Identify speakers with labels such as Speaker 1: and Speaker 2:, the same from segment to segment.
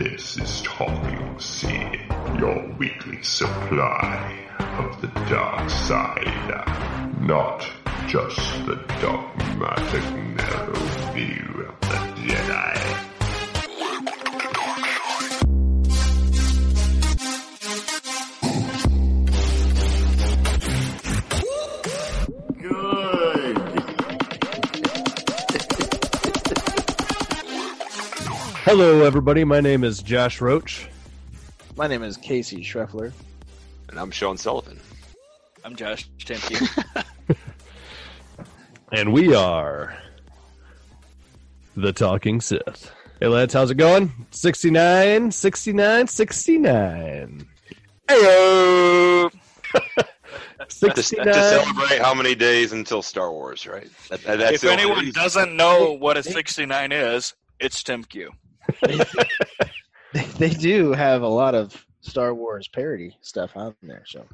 Speaker 1: This is Talking Sea, your weekly supply of the dark side. Not just the dogmatic narrow view of the Jedi.
Speaker 2: Hello, everybody. My name is Josh Roach.
Speaker 3: My name is Casey Schreffler.
Speaker 4: And I'm Sean Sullivan.
Speaker 5: I'm Josh Temke.
Speaker 2: And we are the Talking Sith. Hey, lads, how's it going? 69, 69, 69.
Speaker 5: Heyo!
Speaker 4: To, to celebrate how many days until Star Wars, right? That, that- that's
Speaker 5: If anyone
Speaker 4: reason.
Speaker 5: doesn't know what a 69 is, it's Tim Q.
Speaker 3: They, they do have a lot of Star Wars parody stuff on there, so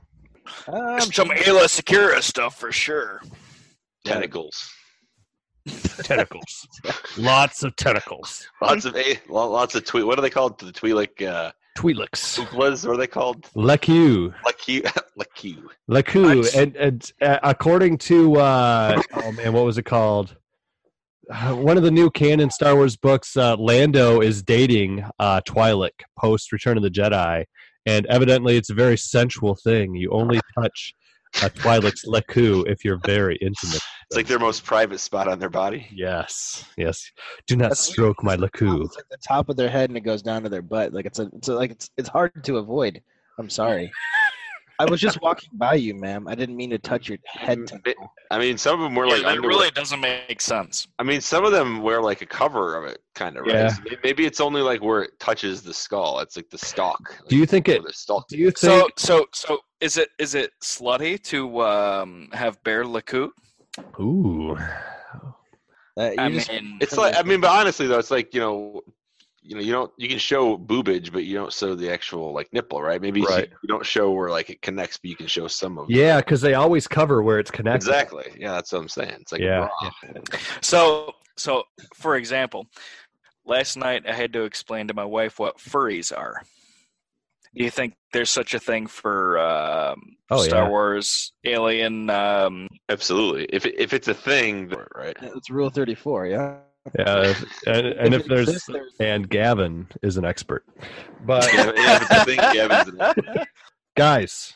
Speaker 3: I'm
Speaker 5: Some Aayla Secura stuff for sure.
Speaker 4: tentacles,
Speaker 2: tentacles. Lots of tentacles.
Speaker 4: lots of a, lots of tweet. What are they called? The Twi'lek uh,
Speaker 2: Twi'leks.
Speaker 4: Ooplas? What are they called?
Speaker 2: Leku.
Speaker 4: Laku, Laku.
Speaker 2: Leku. And, and uh, according to, uh, oh man, what was it called? Uh, one of the new canon Star Wars books, uh, Lando is dating uh, Twi'lek post Return of the Jedi, and evidently it's a very sensual thing. You only touch a Twi'lek's leku if you're very intimate.
Speaker 4: It's like their most private spot on their body.
Speaker 2: Yes, yes. Do not
Speaker 3: That's-
Speaker 2: stroke my leku.
Speaker 3: It's like the top of their head and it goes down to their butt. Like it's a, it's a, like it's it's hard to avoid. I'm sorry. I was just walking by you, ma'am. I didn't mean to touch your head.
Speaker 4: It- I mean, some of them wear
Speaker 5: Yeah,
Speaker 4: like
Speaker 5: that
Speaker 4: underwear.
Speaker 5: really doesn't make sense.
Speaker 4: I mean, some of them wear like a cover of it, kind of, right?
Speaker 2: Yeah.
Speaker 4: So maybe it's only like where it touches the skull. It's like the stalk.
Speaker 2: Do you think
Speaker 4: Like,
Speaker 2: it?
Speaker 4: the stalk
Speaker 2: Do you think?
Speaker 5: So, so, so is it is it slutty to um, have bear laku?
Speaker 2: ooh,
Speaker 3: Uh,
Speaker 5: I
Speaker 3: just-
Speaker 5: mean,
Speaker 4: It's like I mean, but honestly though, it's like you know, you know, you don't you can show boobage, but you don't show the actual like nipple, right? Maybe you-
Speaker 2: Right.
Speaker 4: you don't show where like it connects, but you can show some of.
Speaker 2: yeah, because they always cover where it's connected.
Speaker 4: exactly. Yeah, that's what I'm saying. It's like
Speaker 2: Yeah.
Speaker 4: raw.
Speaker 5: so, so for example, last night I had to explain to my wife what furries are. Do you think there's such a thing for um,
Speaker 2: Oh,
Speaker 5: Star
Speaker 2: yeah.
Speaker 5: Wars Alien? Um,
Speaker 4: absolutely. If if it's a thing, right?
Speaker 3: it's Rule 34, yeah.
Speaker 2: Yeah, if- and, and if
Speaker 3: it
Speaker 2: there's
Speaker 3: exists, there's-
Speaker 2: and Gavin is an expert, but
Speaker 4: Yeah, yeah, if it's thing, yeah, if it's a-
Speaker 2: guys,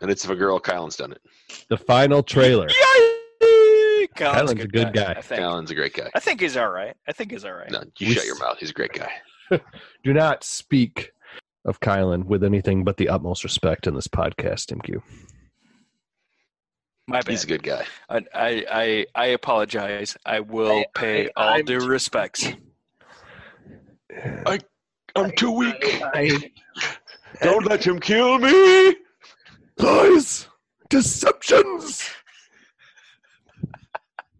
Speaker 4: and it's if a girl, Kylan's done it.
Speaker 2: the final trailer.
Speaker 5: Yay!
Speaker 2: Kylan's a good guy.
Speaker 5: I think.
Speaker 4: Kylan's a great guy.
Speaker 5: I think he's all right. I think he's all right.
Speaker 4: No, you
Speaker 2: We
Speaker 4: shut
Speaker 2: s-
Speaker 4: your mouth. He's a great guy.
Speaker 2: Do not speak of Kylan with anything but the utmost respect in this podcast, Tim Q.
Speaker 5: My bad.
Speaker 4: He's a good guy.
Speaker 5: I, I, I, I apologize. I will
Speaker 3: I-
Speaker 5: pay
Speaker 3: I-
Speaker 5: all
Speaker 3: I'm-
Speaker 5: due respects.
Speaker 4: I'm too weak.
Speaker 3: I,
Speaker 4: Don't let him kill me.
Speaker 2: Lies, deceptions.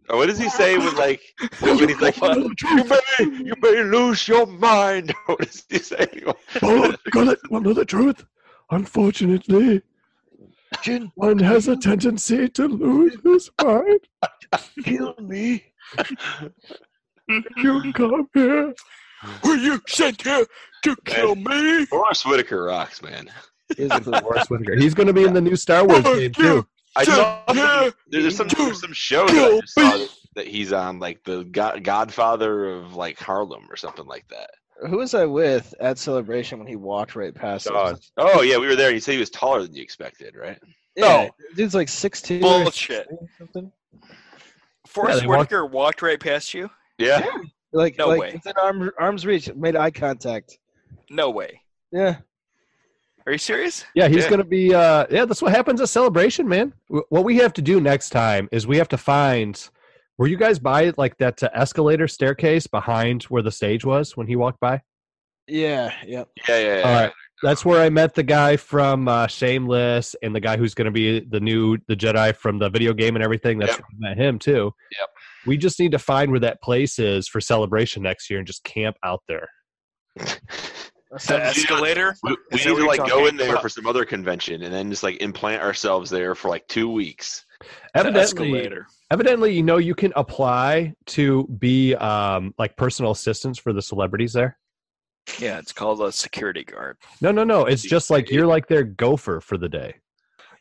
Speaker 4: Oh, what does he say with like when he's like you may you may lose your mind? What does he say?
Speaker 2: Oh, gonna want know the truth. Unfortunately, one has a tendency to lose his mind.
Speaker 4: Kill me.
Speaker 2: You come here.
Speaker 5: Were you sent here to
Speaker 4: kill
Speaker 5: me?
Speaker 4: Forest Whitaker rocks, man.
Speaker 3: he's a good
Speaker 2: Forest Whitaker. He's going to be in the new Star Wars game too.
Speaker 4: I
Speaker 5: Sent
Speaker 4: saw
Speaker 5: here
Speaker 4: there's some there's some show that I just saw that, that he's on like the God, Godfather of like Harlem or something like that.
Speaker 3: Who was I with at Celebration when he walked right past
Speaker 2: Dog.
Speaker 3: us?
Speaker 4: Oh yeah, we were there. You said he was taller than you expected, right?
Speaker 3: Yeah, dude's like six two.
Speaker 5: Bullshit.
Speaker 3: Something.
Speaker 5: Forest
Speaker 2: they walked-
Speaker 5: Whitaker walked right past you?
Speaker 4: Yeah.
Speaker 3: Like,
Speaker 5: No
Speaker 3: like
Speaker 5: way.
Speaker 3: within arm, arm's reach, made eye contact.
Speaker 5: No way.
Speaker 3: Yeah.
Speaker 5: Are you serious?
Speaker 2: Yeah, he's
Speaker 4: Yeah.
Speaker 2: going to be. Uh, yeah, that's what happens at Celebration, man. What we have to do next time is we have to find. Were you guys by like that uh, escalator staircase behind where the stage was when he walked by?
Speaker 3: Yeah. Yep.
Speaker 4: Yeah, yeah, yeah.
Speaker 2: All right. That's where I met the guy from uh, Shameless and the guy who's going to be the new the Jedi from the video game and everything. That's
Speaker 4: Yep.
Speaker 2: where I met him too.
Speaker 4: Yep.
Speaker 2: We just need to find where that place is for celebration next year and just camp out there.
Speaker 5: The escalator?
Speaker 4: We, we need to like go in there
Speaker 5: about?
Speaker 4: for some other convention and then just like implant ourselves there for like two weeks.
Speaker 2: Evidently,
Speaker 5: escalator.
Speaker 2: evidently, you know, you can apply to be um, like personal assistants for the celebrities there.
Speaker 5: Yeah, it's called a security guard.
Speaker 2: No, no, no. It's just like you're like their gopher for the day.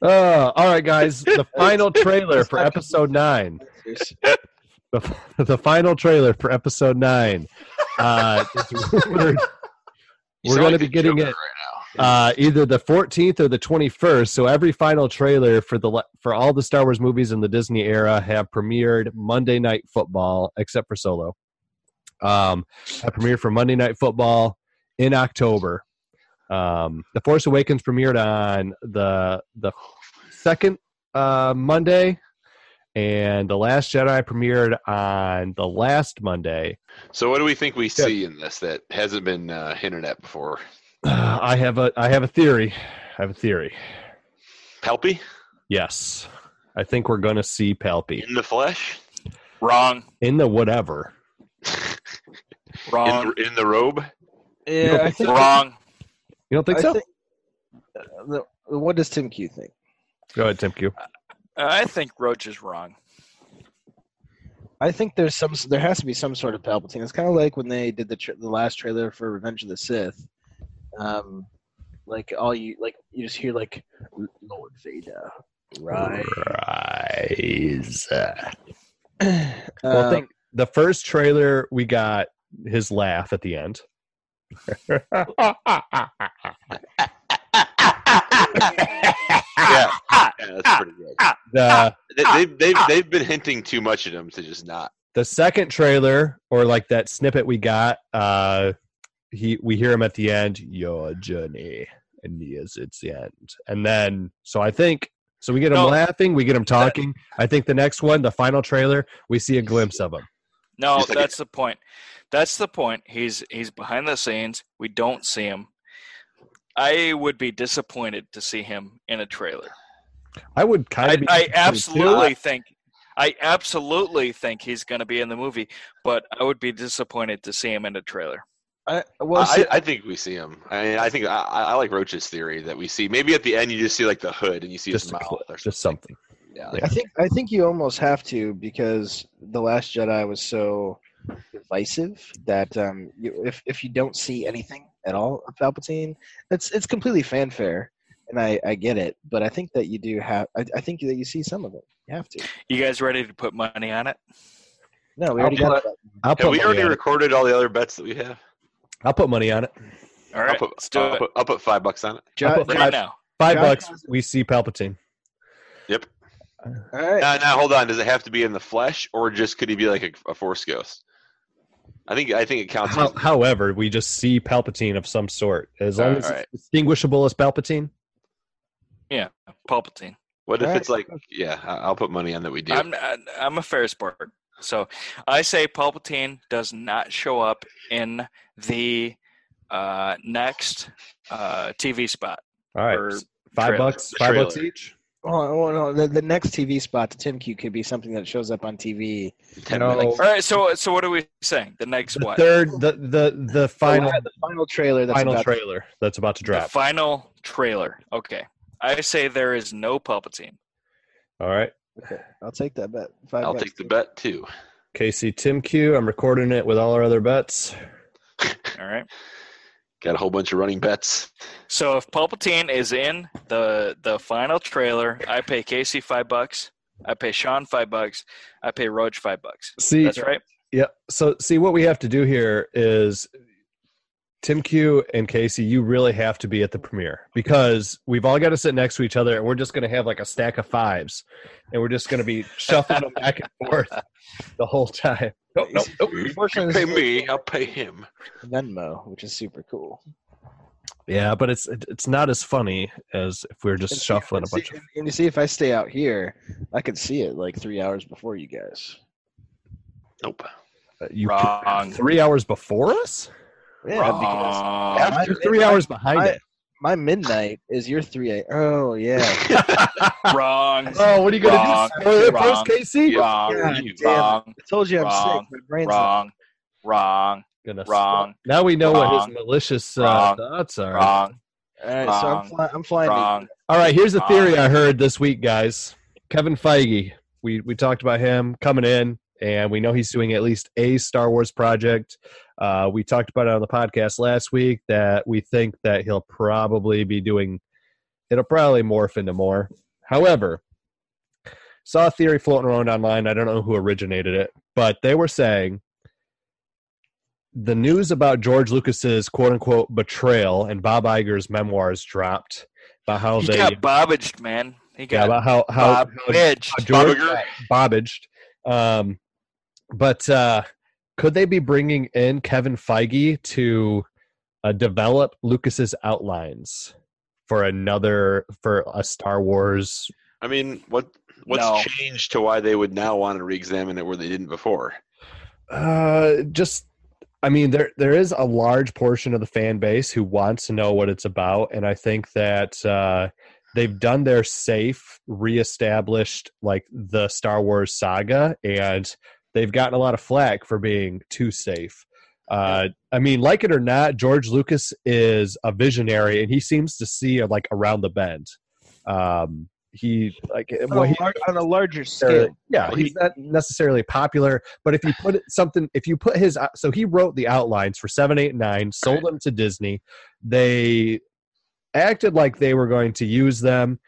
Speaker 2: Uh, all right, guys. The final trailer for episode nine. The, the final trailer for episode nine. Uh,
Speaker 4: You
Speaker 2: We're
Speaker 4: sound
Speaker 2: gonna be getting it. Uh, either the 14th or the 21st. So every final trailer for the for all the Star Wars movies in the Disney era have premiered Monday Night Football, except for Solo. Um, have premiered for Monday Night Football in October. Um, the Force Awakens premiered on the the second uh, Monday, and the Last Jedi premiered on the last Monday.
Speaker 4: So what do we think we see in this that hasn't been uh, hinted at before?
Speaker 2: I have a I have a theory. I have a theory.
Speaker 4: Palpy
Speaker 2: Yes. I think we're going to see Palpy
Speaker 4: in the flesh,
Speaker 5: Wrong.
Speaker 2: in the whatever.
Speaker 5: Wrong.
Speaker 4: in the, in the robe.
Speaker 3: Yeah, I think.
Speaker 5: Wrong.
Speaker 2: You don't think
Speaker 3: I
Speaker 2: so?
Speaker 3: think uh, what does Tim Q think?
Speaker 2: Go ahead, Tim Q.
Speaker 5: I think Roach is wrong.
Speaker 3: I think there's some. There has to be some sort of Palpatine. It's kind of like when they did the tra- the last trailer for Revenge of the Sith. Um, like all you like, you just hear like Lord Vader, right?
Speaker 2: Rise.
Speaker 3: Uh,
Speaker 2: Well, think the first trailer we got his laugh at the end.
Speaker 4: Yeah, yeah, that's pretty good.
Speaker 2: the
Speaker 4: They, they've they've they've been hinting too much at him to just not.
Speaker 2: the second trailer or like that snippet we got, uh he we hear him at the end, your journey. And yes, it's the end. And then so I think so we get him
Speaker 5: No.
Speaker 2: laughing, we get him talking. I think the next one, the final trailer, we see a glimpse of him.
Speaker 5: No,
Speaker 4: like
Speaker 5: that's the point. That's the point. He's he's behind the scenes. We don't see him. I would be disappointed to see him in a trailer.
Speaker 2: I would kind
Speaker 5: I,
Speaker 2: of.
Speaker 5: I absolutely think I absolutely think he's going to be in the movie, but I would be disappointed to see him in a trailer.
Speaker 3: I, well,
Speaker 4: I,
Speaker 3: see,
Speaker 4: I think we see him. I mean, I think I, I like Roach's theory that we see maybe at the end you just see like the hood and you see
Speaker 2: just
Speaker 4: his mouth
Speaker 2: clip,
Speaker 4: or
Speaker 2: just
Speaker 4: something.
Speaker 2: something.
Speaker 4: Yeah.
Speaker 3: I think I think you almost have to because the Last Jedi was so divisive that um, you, if if you don't see anything at all of Palpatine, it's it's completely fanfare, and I I get it, but I think that you do have I, I think that you see some of it. You have to.
Speaker 5: You guys ready to put money on it?
Speaker 3: No, we
Speaker 2: I'll
Speaker 3: already
Speaker 2: put-
Speaker 3: got.
Speaker 2: I'll
Speaker 4: Have
Speaker 2: put
Speaker 4: we already recorded all the other bets that we have?
Speaker 2: I'll put money on it.
Speaker 5: All
Speaker 4: I'll put,
Speaker 5: let's do
Speaker 4: I'll
Speaker 5: it
Speaker 4: put, I'll put five bucks on it.
Speaker 3: Jo-
Speaker 2: I'll put
Speaker 5: right
Speaker 2: five-
Speaker 5: now.
Speaker 2: Five
Speaker 3: Josh
Speaker 2: bucks. We see Palpatine.
Speaker 4: Yep.
Speaker 3: All right.
Speaker 4: Now, now hold on. Does it have to be in the flesh, or just could he be like a, a force ghost? I think I think it counts.
Speaker 2: How,
Speaker 4: as-
Speaker 2: however, we just see Palpatine of some sort, as long as
Speaker 4: Alright.
Speaker 2: it's distinguishable as Palpatine.
Speaker 5: Yeah, Palpatine.
Speaker 4: what if
Speaker 3: Alright.
Speaker 4: it's like? Yeah, I- I'll put money on that we do.
Speaker 5: I'm I'm a fair sport. So I say Palpatine does not show up in the uh, next uh, TV spot.
Speaker 2: All right, five
Speaker 5: trailer.
Speaker 2: bucks.
Speaker 4: The
Speaker 2: Five bucks each.
Speaker 3: Hold on, hold on. The, the next TV spot to Tim Q could be something that shows up on TV.
Speaker 4: Ten
Speaker 2: No.
Speaker 4: minutes.
Speaker 5: All right, so so what are we saying? The next
Speaker 2: The
Speaker 5: what?
Speaker 2: third, the the the final
Speaker 3: the final trailer. That's
Speaker 2: final
Speaker 3: about
Speaker 2: trailer that's about to
Speaker 5: The
Speaker 2: drop.
Speaker 5: final trailer. Okay, I say there is no Palpatine.
Speaker 2: All right,
Speaker 3: Okay, I'll take that bet. Five
Speaker 4: I'll
Speaker 3: bucks.
Speaker 4: take the bet too.
Speaker 2: Casey Tim Q. I'm recording it with all our other bets.
Speaker 5: All right.
Speaker 4: Got a whole bunch of running bets.
Speaker 5: So if Palpatine is in the the final trailer, I pay Casey five bucks. I pay Sean five bucks. I pay Roach five bucks.
Speaker 2: See,
Speaker 5: That's right.
Speaker 2: Yeah. So see what we have to do here is Tim Q and Casey, you really have to be at the premiere because we've all got to sit next to each other and we're just going to have like a stack of fives and we're just going to be shuffling them back and forth the whole time. Nope, nope, nope.
Speaker 3: Unfortunately,
Speaker 4: Pay me, I'll pay him.
Speaker 3: Venmo, which is super cool.
Speaker 2: Yeah, but it's it's not as funny as if we are just
Speaker 3: And
Speaker 2: shuffling
Speaker 3: and
Speaker 2: a bunch
Speaker 3: see,
Speaker 2: of.
Speaker 3: And you see, if I stay out here, I could see it like three hours before you guys.
Speaker 4: Nope.
Speaker 2: Uh, you
Speaker 5: Wrong.
Speaker 2: three hours before us.
Speaker 3: Yeah, because
Speaker 5: Wrong.
Speaker 4: After.
Speaker 2: You're three hours behind
Speaker 3: I-
Speaker 2: it.
Speaker 3: my midnight is your three. A- oh yeah.
Speaker 5: Wrong.
Speaker 2: Oh, what are you gonna
Speaker 5: Wrong.
Speaker 2: do? Spoil it for us,
Speaker 5: Wrong.
Speaker 3: God
Speaker 4: you-
Speaker 3: damn.
Speaker 5: Wrong.
Speaker 3: I told you I'm
Speaker 5: Wrong.
Speaker 3: sick. My brain's not-
Speaker 5: Wrong. Wrong.
Speaker 2: Goodness.
Speaker 5: Wrong.
Speaker 2: Now we know what his malicious uh,
Speaker 5: Wrong.
Speaker 2: thoughts are.
Speaker 5: Wrong.
Speaker 3: All right, so I'm, fly- I'm flying.
Speaker 5: Wrong.
Speaker 2: All right, here's a
Speaker 5: Wrong.
Speaker 2: theory I heard this week, guys. Kevin Feige. We we talked about him coming in, and we know he's doing at least a Star Wars project. Uh, we talked about it on the podcast last week that we think that he'll probably be doing. It'll probably morph into more. However, saw a theory floating around online. I don't know who originated it, but they were saying the news about George Lucas's quote unquote betrayal and Bob Iger's memoirs dropped about how
Speaker 5: He
Speaker 2: they
Speaker 5: got bobbaged, man. He
Speaker 2: yeah,
Speaker 5: got
Speaker 2: about how how,
Speaker 5: bobbaged.
Speaker 2: how George
Speaker 4: Bobiger?
Speaker 2: bobbaged. Um, but uh, could they be bringing in Kevin Feige to uh, develop Lucas's outlines for another for a Star Wars?
Speaker 4: I mean, what what's
Speaker 5: No.
Speaker 4: changed to why they would now want to re-examine it where they didn't before?
Speaker 2: Uh, just I mean, there there is a large portion of the fan base who wants to know what it's about, and I think that uh, they've done their safe, reestablished like the Star Wars saga, and they've gotten a lot of flack for being too safe. Uh, I mean, like it or not, George Lucas is a visionary, and he seems to see like around the bend. Um, he like
Speaker 3: on,
Speaker 2: well,
Speaker 3: a
Speaker 2: he,
Speaker 3: lar- on a larger scale.
Speaker 2: yeah, he's
Speaker 4: he-
Speaker 2: not necessarily popular, but if you put it, something, if you put his, so he wrote the outlines for seven, eight, nine, sold them to Disney. They acted like they were going to use them,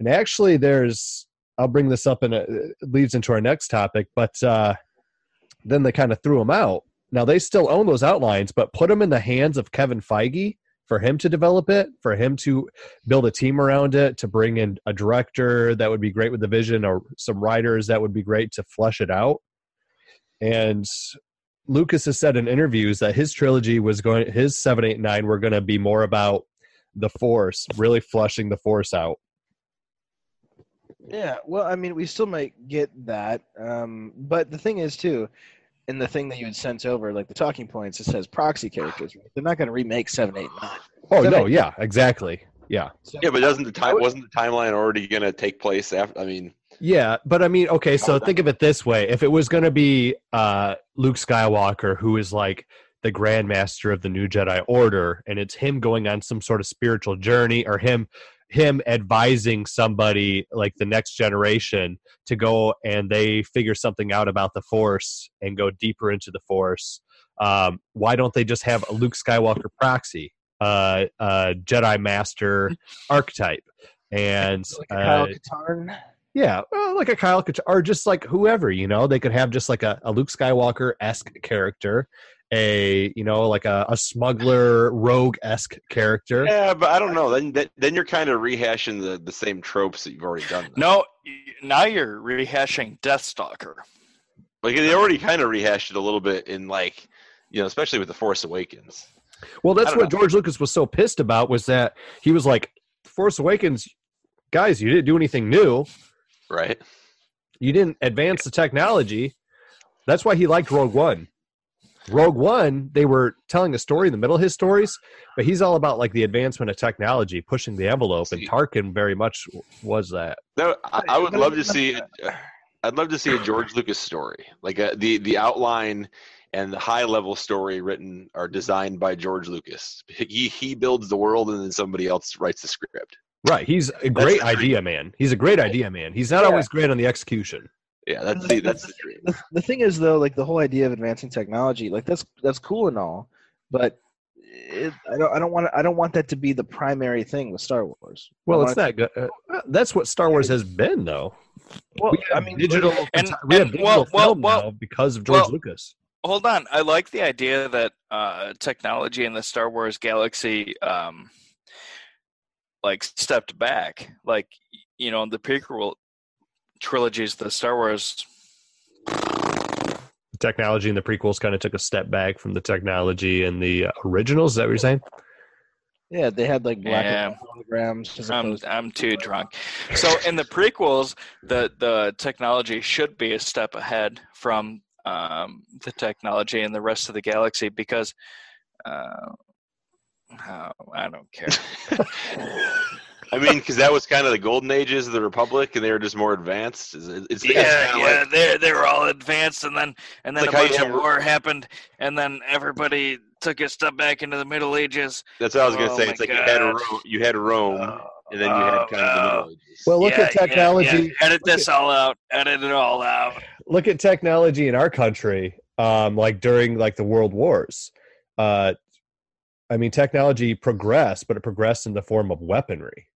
Speaker 2: and actually, there's, I'll bring this up and it leads into our next topic, but uh, then they kind of threw them out. Now they still own those outlines, but put them in the hands of Kevin Feige for him to develop it, for him to build a team around it, to bring in a director that would be great with the vision, or some writers that would be great to flesh it out. And Lucas has said in interviews that his trilogy was going, his seven, eight, nine were going to be more about the Force, really flushing the Force out.
Speaker 3: Yeah, well, I mean, we still might get that, um, but the thing is too, in the thing that you had sent over, like the talking points, it says proxy characters. Right? They're not going to remake seven, eight, nine.
Speaker 2: Oh
Speaker 3: Seven,
Speaker 2: no,
Speaker 3: eight,
Speaker 2: yeah, exactly, yeah.
Speaker 4: Yeah, but doesn't the time wasn't the timeline already going to take place after? I mean,
Speaker 2: Yeah, but I mean, okay, so think of it this way: if it was going to be uh, Luke Skywalker, who is like the Grand Master of the New Jedi Order, and it's him going on some sort of spiritual journey, or him him advising somebody like the next generation to go and they figure something out about the Force and go deeper into the Force. Um, why don't they just have a Luke Skywalker proxy, uh, uh, Jedi Master archetype, and
Speaker 3: like
Speaker 2: uh, yeah, well, like a Kyle Katarn, or just like whoever, you know, they could have just like a, a Luke Skywalker esque character, a you know, like a, a smuggler rogue esque character.
Speaker 4: yeah, but I don't know. Then then- then you're kind of rehashing the, the same tropes that you've already done.
Speaker 5: No, now you're rehashing Deathstalker.
Speaker 4: Like they already kind of rehashed it a little bit in like, you know, especially with the Force Awakens.
Speaker 2: Well, that's
Speaker 4: I don't
Speaker 2: what George Lucas was so pissed about was that he was like, Force Awakens, guys, you didn't do anything new.
Speaker 4: Right.
Speaker 2: You didn't advance the technology. That's why he liked Rogue One. Rogue One, they were telling a story in the middle of his stories, but he's all about like the advancement of technology, pushing the envelope, and Tarkin very much was that.
Speaker 4: No, I, I would love to see. I'd love to see a George Lucas story, like a, the the outline and the high level story written or designed by George Lucas. He he builds the world, and then somebody else writes the script.
Speaker 2: Right. He's a great idea man. He's a great idea man. He's not
Speaker 3: Yeah.
Speaker 2: always great on the execution.
Speaker 4: Yeah, that's the that's the dream.
Speaker 3: the, the thing is though like the whole idea of advancing technology like that's that's cool and all but it, I don't I don't want I don't want that to be the primary thing with Star Wars.
Speaker 2: Well, it's
Speaker 3: want
Speaker 2: not good. Uh, that's what Star Wars has been, though.
Speaker 3: Well,
Speaker 2: we
Speaker 3: I mean,
Speaker 2: digital.
Speaker 5: And-
Speaker 2: we have
Speaker 5: and,
Speaker 2: digital
Speaker 5: well, well,
Speaker 2: film
Speaker 5: well-
Speaker 2: now because of George
Speaker 5: well-
Speaker 2: Lucas.
Speaker 5: Hold on, I like the idea that uh, technology in the Star Wars galaxy, um, like stepped back. Like you know, the prequel trilogies, the Star Wars.
Speaker 2: The technology in the prequels kind of took a step back from the technology in the uh, originals. Is that what you're saying?
Speaker 3: yeah, they had like black
Speaker 5: Yeah.
Speaker 3: holograms.
Speaker 5: I'm
Speaker 3: opposed
Speaker 5: I'm too drunk. So in the prequels, the the technology should be a step ahead from um, the technology in the rest of the galaxy because uh, oh, I don't care.
Speaker 4: I mean, because that was kind of the golden ages of the Republic, and they were just more advanced. It's, it's, it's
Speaker 5: yeah,
Speaker 4: kinda
Speaker 5: yeah,
Speaker 4: like-
Speaker 5: they they were all advanced, and then and then
Speaker 4: Like
Speaker 5: a bunch of
Speaker 4: have-
Speaker 5: war happened, and then everybody took a step back into the Middle Ages.
Speaker 4: that's what I was gonna
Speaker 5: Oh
Speaker 4: say. It's like you had
Speaker 5: God.
Speaker 4: Rome, you had Rome,
Speaker 5: Oh,
Speaker 4: and then you had kind of the
Speaker 5: oh,
Speaker 4: Middle Ages.
Speaker 2: Well, look
Speaker 5: yeah,
Speaker 2: at technology.
Speaker 5: yeah. Edit
Speaker 2: Look
Speaker 5: this all out. Edit it all out.
Speaker 2: look at technology in our country, um, like during like the world wars. Uh, I mean, technology progressed, but it progressed in the form of weaponry,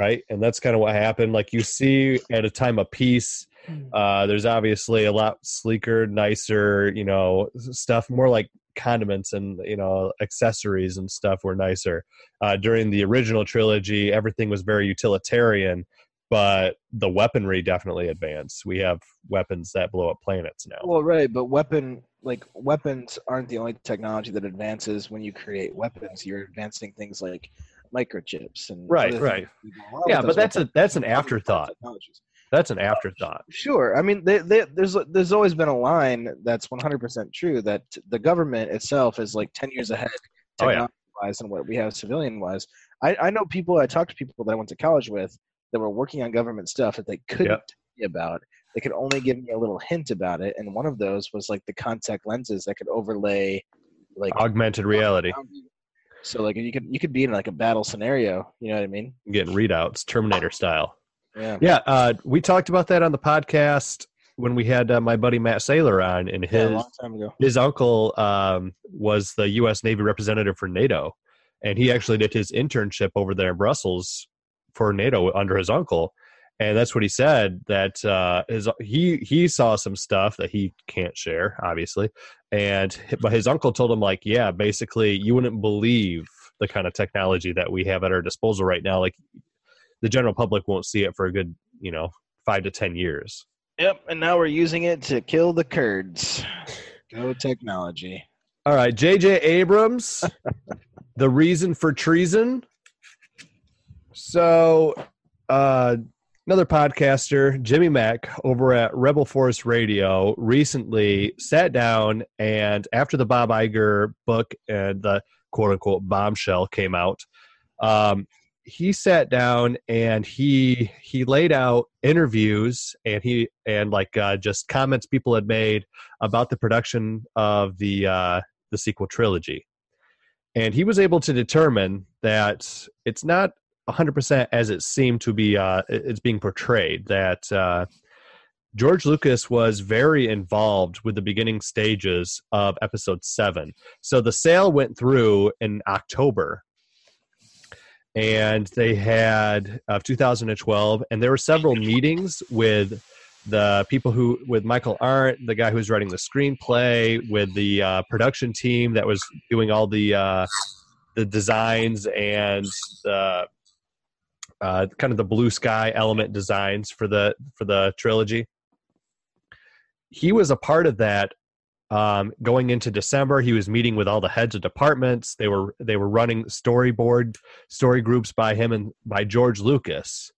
Speaker 2: right? And that's kind of what happened. Like you see, at a time of peace, uh, there's obviously a lot sleeker, nicer, you know, stuff more like condiments and you know accessories and stuff were nicer. Uh, during the original trilogy, everything was very utilitarian, but the weaponry definitely advanced. We have weapons that blow up planets now.
Speaker 3: Well, right, but weapon like weapons aren't the only technology that advances when you create weapons. You're advancing things like microchips and
Speaker 2: Right, right. yeah, but that's a that's an afterthought. That's an oh, afterthought.
Speaker 3: Sure. I mean, they, they, there's there's always been a line that's 100% true that the government itself is like 10 years ahead
Speaker 2: Oh, yeah.
Speaker 3: technology wise than what we have civilian wise. I, I know people. I talked to people that I went to college with that were working on government stuff that they couldn't
Speaker 2: Yep.
Speaker 3: tell me about. They could only give me a little hint about it, and one of those was like the contact lenses that could overlay like
Speaker 2: Augmented reality.
Speaker 3: So like you could you could be in like a battle scenario. You know what I mean?
Speaker 2: getting readouts, Terminator style.
Speaker 3: Yeah.
Speaker 2: Yeah, uh, we talked about that on the podcast when we had uh, my buddy Matt Saylor on, and
Speaker 3: Yeah, a
Speaker 2: his
Speaker 3: long time ago.
Speaker 2: his uncle um, was the U.S. Navy representative for NATO, and he actually did his internship over there in Brussels for NATO under his uncle, and that's what he said that uh, his he he saw some stuff that he can't share, obviously, and but his uncle told him like, yeah, basically, you wouldn't believe the kind of technology that we have at our disposal right now, like the general public won't see it for a good you know five to ten years.
Speaker 3: Yep, and now we're using it to kill the Kurds. Go technology.
Speaker 2: All right, J.J. Abrams, the reason for treason. So, uh, another podcaster, Jimmy Mac, over at Rebel Force Radio, recently sat down and after the Bob Iger book and the quote unquote bombshell came out, um, he sat down and he he laid out interviews and he and like uh, just comments people had made about the production of the uh, the sequel trilogy, and he was able to determine that it's not 100% as it seemed to be. Uh, it's being portrayed that uh, George Lucas was very involved with the beginning stages of Episode Seven. So the sale went through in October. And they had of 2012, and there were several meetings with the people who with Michael Arndt, the guy who's writing the screenplay, with the uh, production team that was doing all the uh, the designs and the uh, kind of the blue sky element designs for the for the trilogy. He was a part of that. Um, going into December, he was meeting with all the heads of departments. They were they were running storyboard story groups by him and by George Lucas.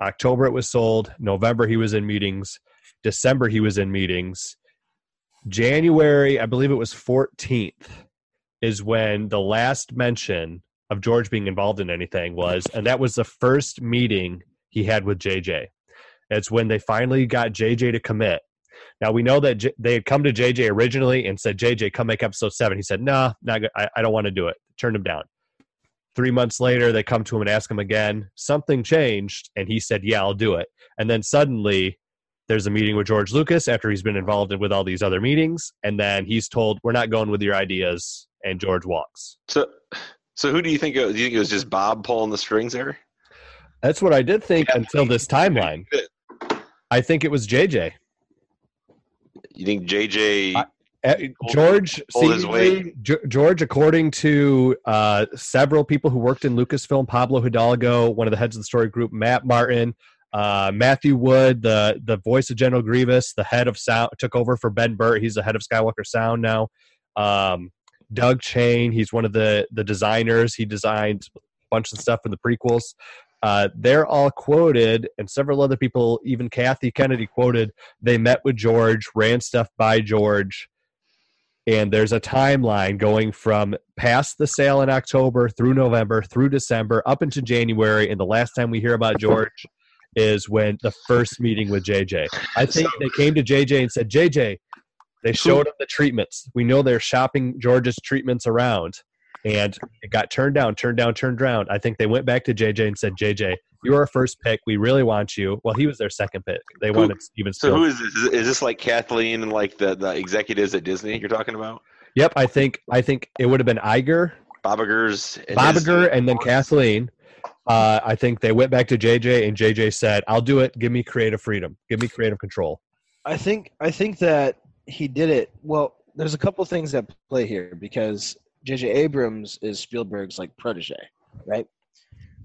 Speaker 2: October it was sold. November he was in meetings. December he was in meetings. January, I believe it was 14th, is when the last mention of George being involved in anything was, and that was the first meeting he had with JJ. It's when they finally got JJ to commit. Now we know that J- they had come to JJ originally and said, "JJ, come make episode 7. He said, "No, not good. I, I don't want to do it." Turned him down. Three months later, they come to him and ask him again. Something changed, and he said, "Yeah, I'll do it." And then suddenly, there's a meeting with George Lucas after he's been involved in, with all these other meetings, and then he's told, "We're not going with your ideas," and George walks.
Speaker 4: So, so who do you think? It, do you think it was just Bob pulling the strings there?
Speaker 2: That's what I did think
Speaker 4: Yeah.
Speaker 2: until this timeline. I think it was JJ.
Speaker 4: You think JJ?
Speaker 2: I- Uh, George, seemingly, George, according to uh, several people who worked in Lucasfilm, Pablo Hidalgo, one of the heads of the story group, Matt Martin, uh, Matthew Wood, the the voice of General Grievous, the head of sound, took over for Ben Burtt. He's the head of Skywalker Sound now. Um, Doug Chiang, he's one of the the designers. He designed a bunch of stuff for the prequels. Uh, they're all quoted, and several other people, even Kathy Kennedy, quoted. They met with George, ran stuff by George and there's a timeline going from past the sale in October through November through December up into January and the last time we hear about George is when the first meeting with JJ. I think they came to JJ and said, "JJ, they showed him the treatments. We know they're shopping George's treatments around." and it got turned down, turned down, turned down. I think they went back to JJ and said, JJ, you're our first pick. We really want you. Well, he was their second pick. They
Speaker 4: Who-
Speaker 2: wanted Steven
Speaker 4: So
Speaker 2: Spielberg.
Speaker 4: who is this? Is- Is this like Kathleen and like the, the executives at Disney you're talking about?
Speaker 2: Yep, I think I think it would have been Iger,
Speaker 4: Bobagers. and
Speaker 2: Bobiger,
Speaker 4: Disney,
Speaker 2: and then. Kathleen. Uh, I think they went back to JJ, and JJ said, "I'll do it. Give me creative freedom. Give me creative control."
Speaker 3: I think I think that he did it. Well, there's a couple things that play here because J.J. Abrams is Spielberg's like protege, right?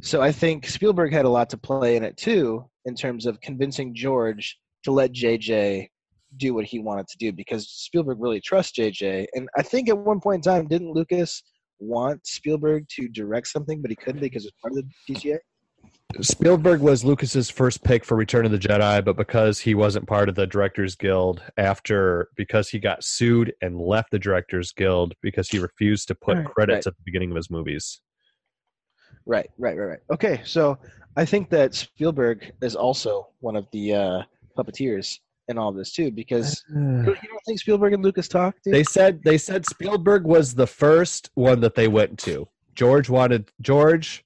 Speaker 3: So I think Spielberg had a lot to play in it too, in terms of convincing George to let J.J. do what he wanted to do because Spielberg really trusts J.J. And I think at one point in time, didn't Lucas want Spielberg to direct something, but he couldn't because it was part of the DGA?
Speaker 2: Spielberg was Lucas's first pick for Return of the Jedi, but because he wasn't part of the Directors Guild after because he got sued and left the Directors Guild because he refused to put
Speaker 3: Right,
Speaker 2: credits
Speaker 3: right.
Speaker 2: at the beginning of his movies.
Speaker 3: Right, right, right, right. Okay, so I think that Spielberg is also one of the uh, puppeteers in all this too, because you don't think Spielberg and Lucas talked? Dude?
Speaker 2: They said they said Spielberg was the first one that they went to. George wanted George,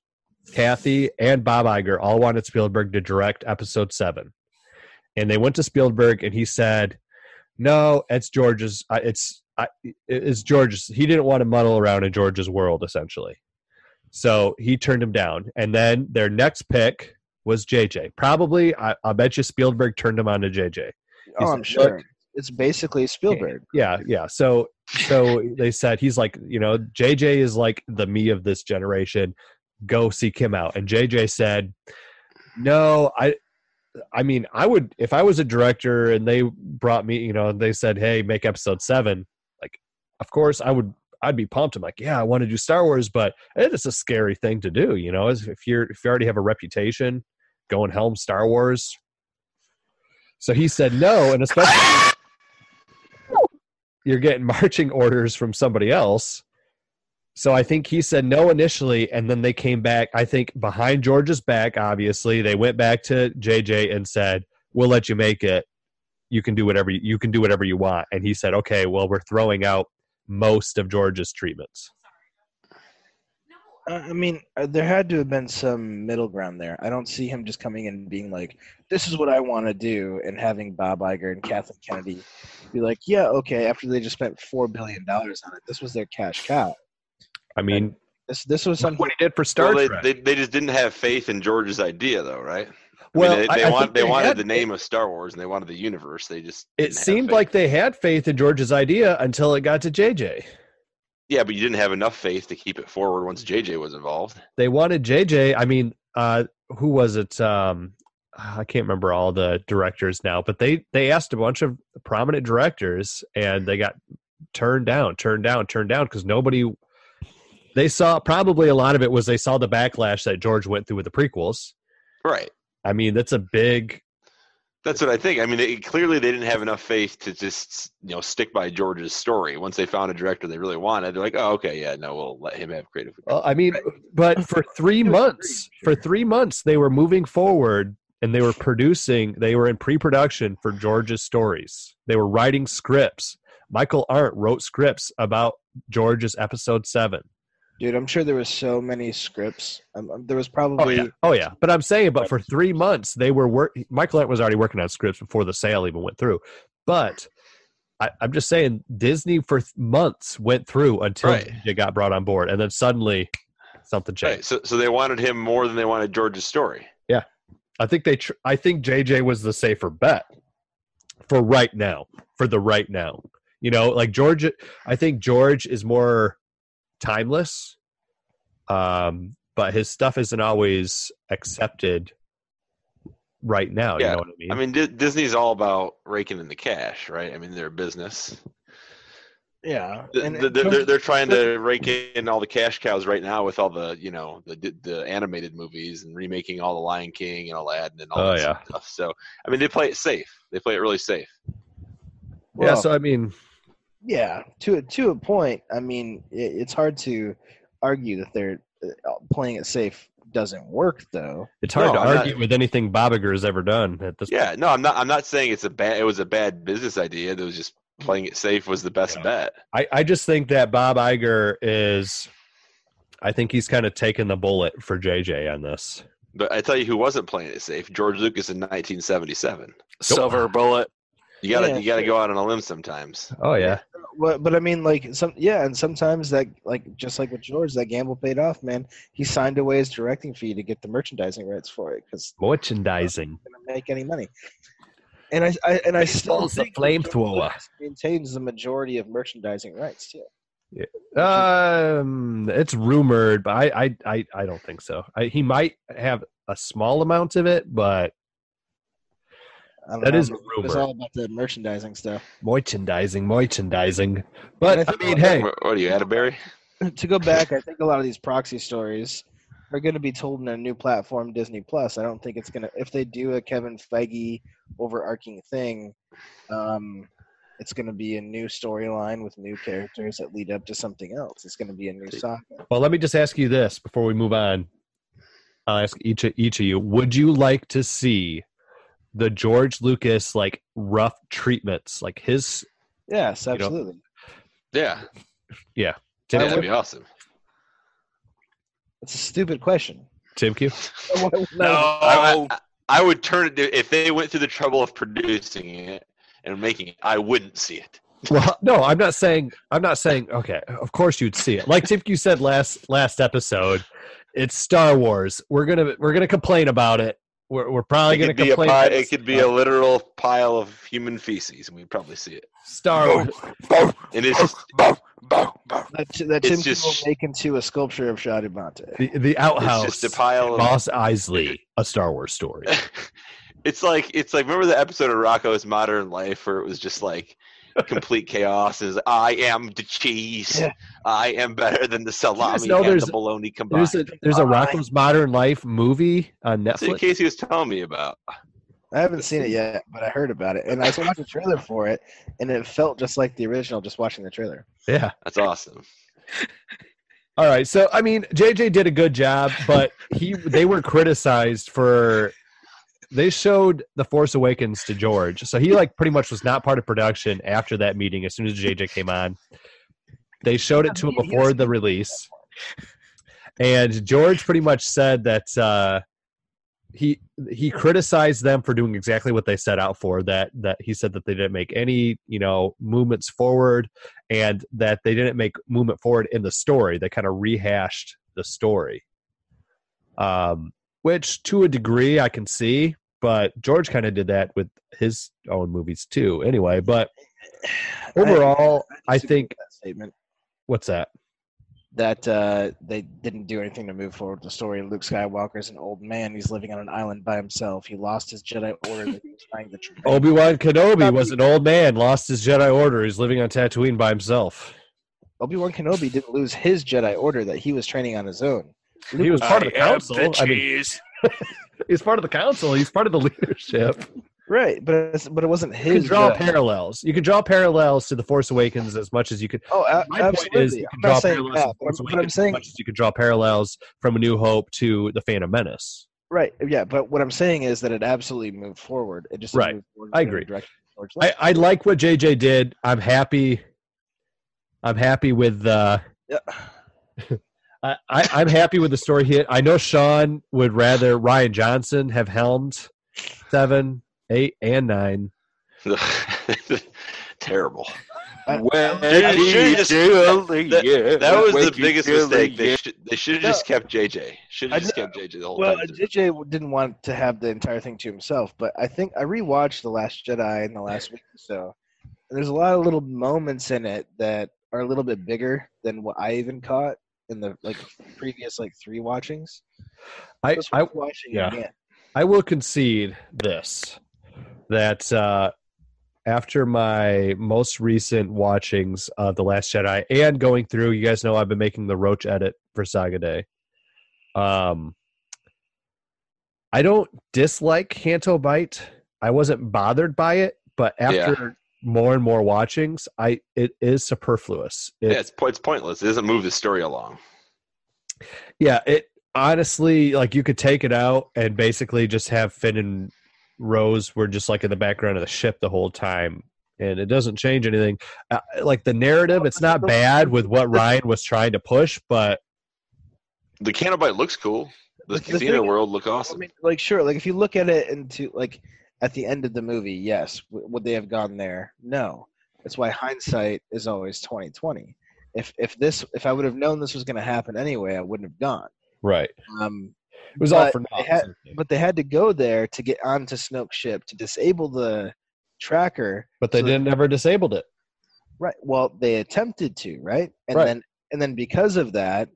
Speaker 2: Kathy, and Bob Iger all wanted Spielberg to direct episode seven, and they went to Spielberg and he said, "No, it's George's. It's I, it's George's. He didn't want to muddle around in George's world, essentially. So he turned him down. And then their next pick was JJ. Probably, I, I bet you Spielberg turned him on to JJ.
Speaker 3: oh, I'm sure. It's basically Spielberg.
Speaker 2: Yeah, yeah. So so they said he's like, you know, JJ is like the me of this generation. Go seek him out. And JJ said, "No, I I mean, I would if I was a director and they brought me, you know, and they said, "Hey, make episode 7." Like, of course, I would I'd be pumped. I'm like, "Yeah, I want to do Star Wars, but it is a scary thing to do, you know, if you're if you already have a reputation going helm Star Wars." So he said no, and especially you're getting marching orders from somebody else. So I think he said no initially, and then they came back. I think behind George's back, obviously, they went back to JJ and said, "We'll let you make it. You can do whatever you, you can do whatever you want." And he said, "Okay, well, we're throwing out most of George's treatments."
Speaker 3: Uh, I mean, uh, there had to have been some middle ground there. I don't see him just coming in and being like, "This is what I want to do," and having Bob Iger and Kathleen Kennedy be like, "Yeah, okay." After they just spent four billion dollars on it, this was their cash cow.
Speaker 2: I mean,
Speaker 3: This this was something.
Speaker 2: what he did for Star
Speaker 4: well, they,
Speaker 2: Trek.
Speaker 4: they, they just didn't have faith in George's idea, though, right? I
Speaker 2: well,
Speaker 4: mean, they, they,
Speaker 2: I- I
Speaker 4: want,
Speaker 2: think
Speaker 4: they wanted
Speaker 2: had-
Speaker 4: the name of Star Wars and they wanted the universe. They just
Speaker 2: It seemed like they had faith in George's idea until it got to JJ.
Speaker 4: yeah, but you didn't have enough faith to keep it forward once JJ was involved.
Speaker 2: they wanted JJ. I mean, uh, who was it? Um, I can't remember all the directors now, but they they asked a bunch of prominent directors, and they got turned down, turned down, turned down because nobody. They saw probably a lot of it was they saw the backlash that George went through with the prequels.
Speaker 4: Right.
Speaker 2: I mean, that's a big.
Speaker 4: That's what I think. I mean, they, clearly they didn't have enough faith to just you know stick by George's story. Once they found a director they really wanted, they're like, oh, okay, yeah, no, we'll let him have creative.
Speaker 2: Well, I mean, but for three months,
Speaker 3: degree,
Speaker 2: for three months, they were moving forward and they were producing. They were in pre-production for George's stories. They were writing scripts. Michael Arndt wrote scripts about George's episode seven.
Speaker 3: Dude, I'm sure there was so many scripts. Um, um, there was
Speaker 2: Oh
Speaker 3: probably
Speaker 2: yeah, oh yeah. But I'm saying, but for three months, they were work. Michael Arndt was already working on scripts before the sale even went through. But I, I'm just saying, Disney for th- months went through until
Speaker 4: Right.
Speaker 2: it got brought on board, and then suddenly something changed.
Speaker 4: Right. So, so they wanted him more than they wanted George's story.
Speaker 2: Yeah, I think they. Tr- I think JJ was the safer bet for right now. For the right now, you know, like George. I think George is more timeless, um, but his stuff isn't always accepted right now. You
Speaker 4: Yeah.
Speaker 2: know what I mean?
Speaker 4: I mean, Di- Disney's all about raking in the cash, right? I mean, they're a business.
Speaker 3: yeah. And,
Speaker 4: th-
Speaker 3: and
Speaker 4: they're, they're, they're trying to rake in all the cash cows right now with all the you know the the animated movies and remaking all the Lion King and Aladdin and all
Speaker 2: Oh,
Speaker 4: that
Speaker 2: yeah.
Speaker 4: stuff. So I mean, they play it safe. They play it really safe.
Speaker 2: yeah. So I mean,
Speaker 3: Yeah, to a to a point. I mean, it, it's hard to argue that they're uh, playing it safe doesn't work, though.
Speaker 2: it's hard
Speaker 4: No,
Speaker 2: to
Speaker 4: I'm not-
Speaker 2: argue with anything Bob Iger has ever done at this.
Speaker 4: Yeah, no, I'm not. I'm not saying it's a bad. It was a bad business idea. It was just playing it safe was the best
Speaker 2: Yeah.
Speaker 4: bet.
Speaker 2: I, I just think that Bob Iger is I think he's kind of taken the bullet for JJ on this.
Speaker 4: But I tell you who wasn't playing it safe: George Lucas in 1977.
Speaker 5: Silver bullet.
Speaker 4: You gotta
Speaker 3: Yeah.
Speaker 4: you gotta go out on a limb sometimes.
Speaker 2: Oh yeah,
Speaker 3: But, but I mean, like some yeah, and sometimes that like just like with George, that gamble paid off, man. He signed away his directing fee to get the merchandising rights for it because
Speaker 2: merchandising.
Speaker 3: gonna make any money. And I, I and I still
Speaker 2: Baseball's a
Speaker 3: think that George
Speaker 2: flamethrower.
Speaker 3: Maintains the majority of merchandising rights too. Yeah.
Speaker 2: Um, it's rumored, but I, I, I, I don't think so. I, he might have a small amount of it, but
Speaker 3: I don't
Speaker 2: That
Speaker 3: know,
Speaker 2: is a
Speaker 3: man. It's all about the merchandising stuff.
Speaker 2: merchandising, merchandising.
Speaker 3: And I
Speaker 2: But I mean, hey,
Speaker 4: What, what are you, Atterbury?
Speaker 3: to go back, I think a lot of these proxy stories are going to be told in a new platform, Disney Plus. I don't think it's going to. If they do a Kevin Feige overarching thing, um, it's going to be a new storyline with new characters that lead up to something else. It's going to be a new saga.
Speaker 2: well, let me just ask you this before we move on. I'll ask each of each of you: Would you like to see the George Lucas like rough treatments, like his?
Speaker 3: Yes,
Speaker 2: know,
Speaker 3: absolutely.
Speaker 4: Yeah,
Speaker 2: Tim,
Speaker 4: yeah, that'd be awesome.
Speaker 3: It's a stupid question.
Speaker 2: Tim Q?
Speaker 5: No.
Speaker 4: I, I, I would turn it if they went through the trouble of producing it and making it. I wouldn't see it.
Speaker 2: Well, no, I'm not saying. I'm not saying. Okay, of course you'd see it. Like Tim Q said last last episode, it's Star Wars. We're gonna we're gonna complain about it. We're we're probably gonna
Speaker 4: could, be a
Speaker 2: complain.
Speaker 4: pi- it could be a literal pile of human feces, and we'd probably see it.
Speaker 2: Star Wars.
Speaker 4: And it's just,
Speaker 3: that that
Speaker 4: It's
Speaker 3: Tim
Speaker 4: just-
Speaker 3: will make into a sculpture of Shadi Monte.
Speaker 2: The, the outhouse.
Speaker 4: it's just a pile of.
Speaker 2: Mos Eisley, a Star Wars story.
Speaker 4: it's like it's like remember the episode of Rocko's Modern Life where it was just like complete chaos. Is I am the cheese.
Speaker 3: Yeah.
Speaker 4: I am better than the salami
Speaker 2: know
Speaker 4: and
Speaker 2: there's-
Speaker 4: the bologna combined.
Speaker 2: There's a there's a Rocko's Modern Life movie on
Speaker 4: That's what
Speaker 2: Netflix.
Speaker 4: Casey was telling me about.
Speaker 3: I haven't seen it yet, but I heard about it, and I watched the trailer for it, and it felt just like the original. Just watching the trailer.
Speaker 2: Yeah.
Speaker 4: That's awesome.
Speaker 2: All right. So I mean, JJ did a good job, but he they were criticized for they showed The Force Awakens to George. So he like pretty much was not part of production after that meeting as soon as JJ came on. They showed it to him before the release. And George pretty much said that uh he he criticized them for doing exactly what they set out for that that he said that they didn't make any you know movements forward and that they didn't make movement forward in the story they kind of rehashed the story um which to a degree i can see but george kind of did that with his own movies too anyway but overall i,
Speaker 3: disagree
Speaker 2: think
Speaker 3: that statement
Speaker 2: what's that
Speaker 3: that uh, they didn't do anything to move forward the story. Luke Skywalker is an old man. He's living on an island by himself. He lost his Jedi Order that he was trying to train.
Speaker 2: obi-wan kenobi was an old man lost his jedi order he's living on tatooine by himself
Speaker 3: Obi Wan Kenobi didn't lose his Jedi Order that he was training on his own.
Speaker 2: He was part of the council
Speaker 5: the
Speaker 2: i mean
Speaker 5: cheese.
Speaker 2: he's part of the council he's part of the leadership
Speaker 3: Right, but it's, but it wasn't his.
Speaker 2: you can draw
Speaker 3: Jedi.
Speaker 2: parallels. You can draw parallels to the Force Awakens as much as you could.
Speaker 3: Oh, a-
Speaker 2: My point
Speaker 3: absolutely.
Speaker 2: is, you
Speaker 3: I'm
Speaker 2: can draw
Speaker 3: not saying
Speaker 2: parallels
Speaker 3: that,
Speaker 2: to
Speaker 3: but I'm, but I'm saying
Speaker 2: as much as you could draw parallels from A New Hope to The Phantom Menace.
Speaker 3: right. Yeah, but what I'm saying is that it absolutely moved forward. It just
Speaker 2: Right.
Speaker 3: move forward
Speaker 2: I agree.
Speaker 3: direction
Speaker 2: I,
Speaker 3: left.
Speaker 2: I like what JJ did. I'm happy. I'm happy with. Uh,
Speaker 3: Yeah.
Speaker 2: I, I, I'm happy with the story hit. I know Sean would rather Rian Johnson have helmed seven, eight, and nine.
Speaker 4: Terrible.
Speaker 3: I-
Speaker 5: When
Speaker 4: I should've just-
Speaker 5: that,
Speaker 4: That, that was the biggest mistake. They should they should have
Speaker 3: No.
Speaker 4: just kept JJ. Should
Speaker 3: I
Speaker 4: have just kept JJ the whole
Speaker 3: Well,
Speaker 4: time.
Speaker 3: JJ didn't want to have the entire thing to himself, but I think I rewatched The Last Jedi in the last week or so. And there's a lot of little moments in it that are a little bit bigger than what I even caught in the like previous like three watchings.
Speaker 2: I, I
Speaker 3: watching
Speaker 2: yeah.
Speaker 3: again.
Speaker 2: I will concede this that uh, after my most recent watchings of The Last Jedi and going through, you guys know I've been making the Roach edit for Saga Day. Um, I don't dislike Canto Bight. I wasn't bothered by it, but after more and more watchings, I it is superfluous. It,
Speaker 4: yeah, it's it's pointless. It doesn't move the story along.
Speaker 2: yeah it honestly like you could take it out and basically just have finn and rose were just like in the background of the ship the whole time and it doesn't change anything uh, like the narrative it's not bad with what rian was trying to push but
Speaker 4: The Canto Bight looks cool. The
Speaker 3: The- the
Speaker 4: casino
Speaker 3: thing-
Speaker 4: world look
Speaker 3: I
Speaker 4: awesome.
Speaker 3: mean, like sure, like if you look at it into like at the end of the movie, yes, w- would they have gone there? No. That's why hindsight is always twenty twenty. If if this if I would have known this was going to happen anyway, I wouldn't have gone.
Speaker 2: Right.
Speaker 3: Um,
Speaker 2: It was all for
Speaker 3: they
Speaker 2: naught.
Speaker 3: had-
Speaker 2: essentially.
Speaker 3: but they had to go there to get onto Snoke's ship to disable the tracker.
Speaker 2: But they
Speaker 3: so-
Speaker 2: didn't ever disabled it.
Speaker 3: Right. Well, they attempted to, right? And
Speaker 2: Right.
Speaker 3: then and then because of that,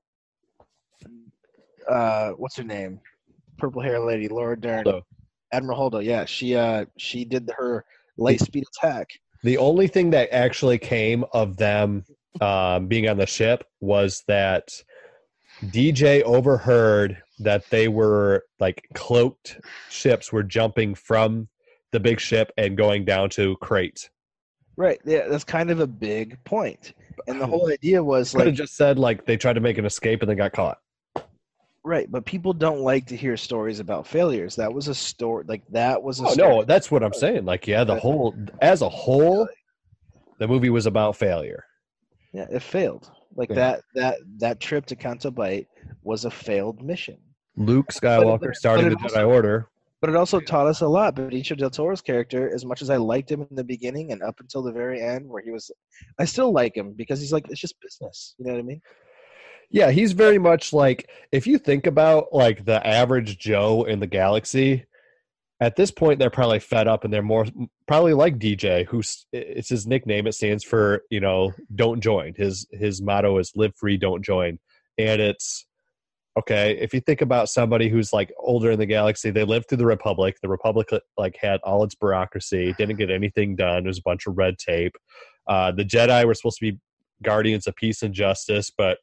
Speaker 3: uh, what's her name? Purple hair lady, Laura Dern,
Speaker 2: Holdo.
Speaker 3: Admiral Holdo. Yeah, she uh she did her light speed attack.
Speaker 2: The only thing that actually came of them um, being on the ship was that DJ overheard that they were like cloaked ships were jumping from the big ship and going down to Crait.
Speaker 3: Right. Yeah, that's kind of a big point. And the whole idea was
Speaker 2: Could have
Speaker 3: like
Speaker 2: just said like they tried to make an escape and they got caught.
Speaker 3: Right, but people don't like to hear stories about failures. That was a story like that was a
Speaker 2: Oh
Speaker 3: story.
Speaker 2: no, that's what I'm saying. Like yeah, the whole as a whole, the movie was about failure.
Speaker 3: Yeah, it failed. Like
Speaker 2: Yeah.
Speaker 3: that that that trip to Canto Bight was a failed mission.
Speaker 2: Luke Skywalker
Speaker 3: but
Speaker 2: the Jedi Order.
Speaker 3: But it also taught us a lot. But Benicio del Toro's character, as much as I liked him in the beginning and up until the very end, where he was, I still like him because he's like it's just business. You know what I mean?
Speaker 2: Yeah, he's very much like if you think about like the average Joe in the galaxy, at this point they're probably fed up and they're more probably like DJ, who's it's his nickname. It stands for you know don't join. His his motto is live free, don't join, and it's okay. If you think about somebody who's like older in the galaxy, they lived through the Republic. The Republic like had all its bureaucracy, didn't get anything done. There's a bunch of red tape. Uh, the Jedi were supposed to be guardians of peace and justice, but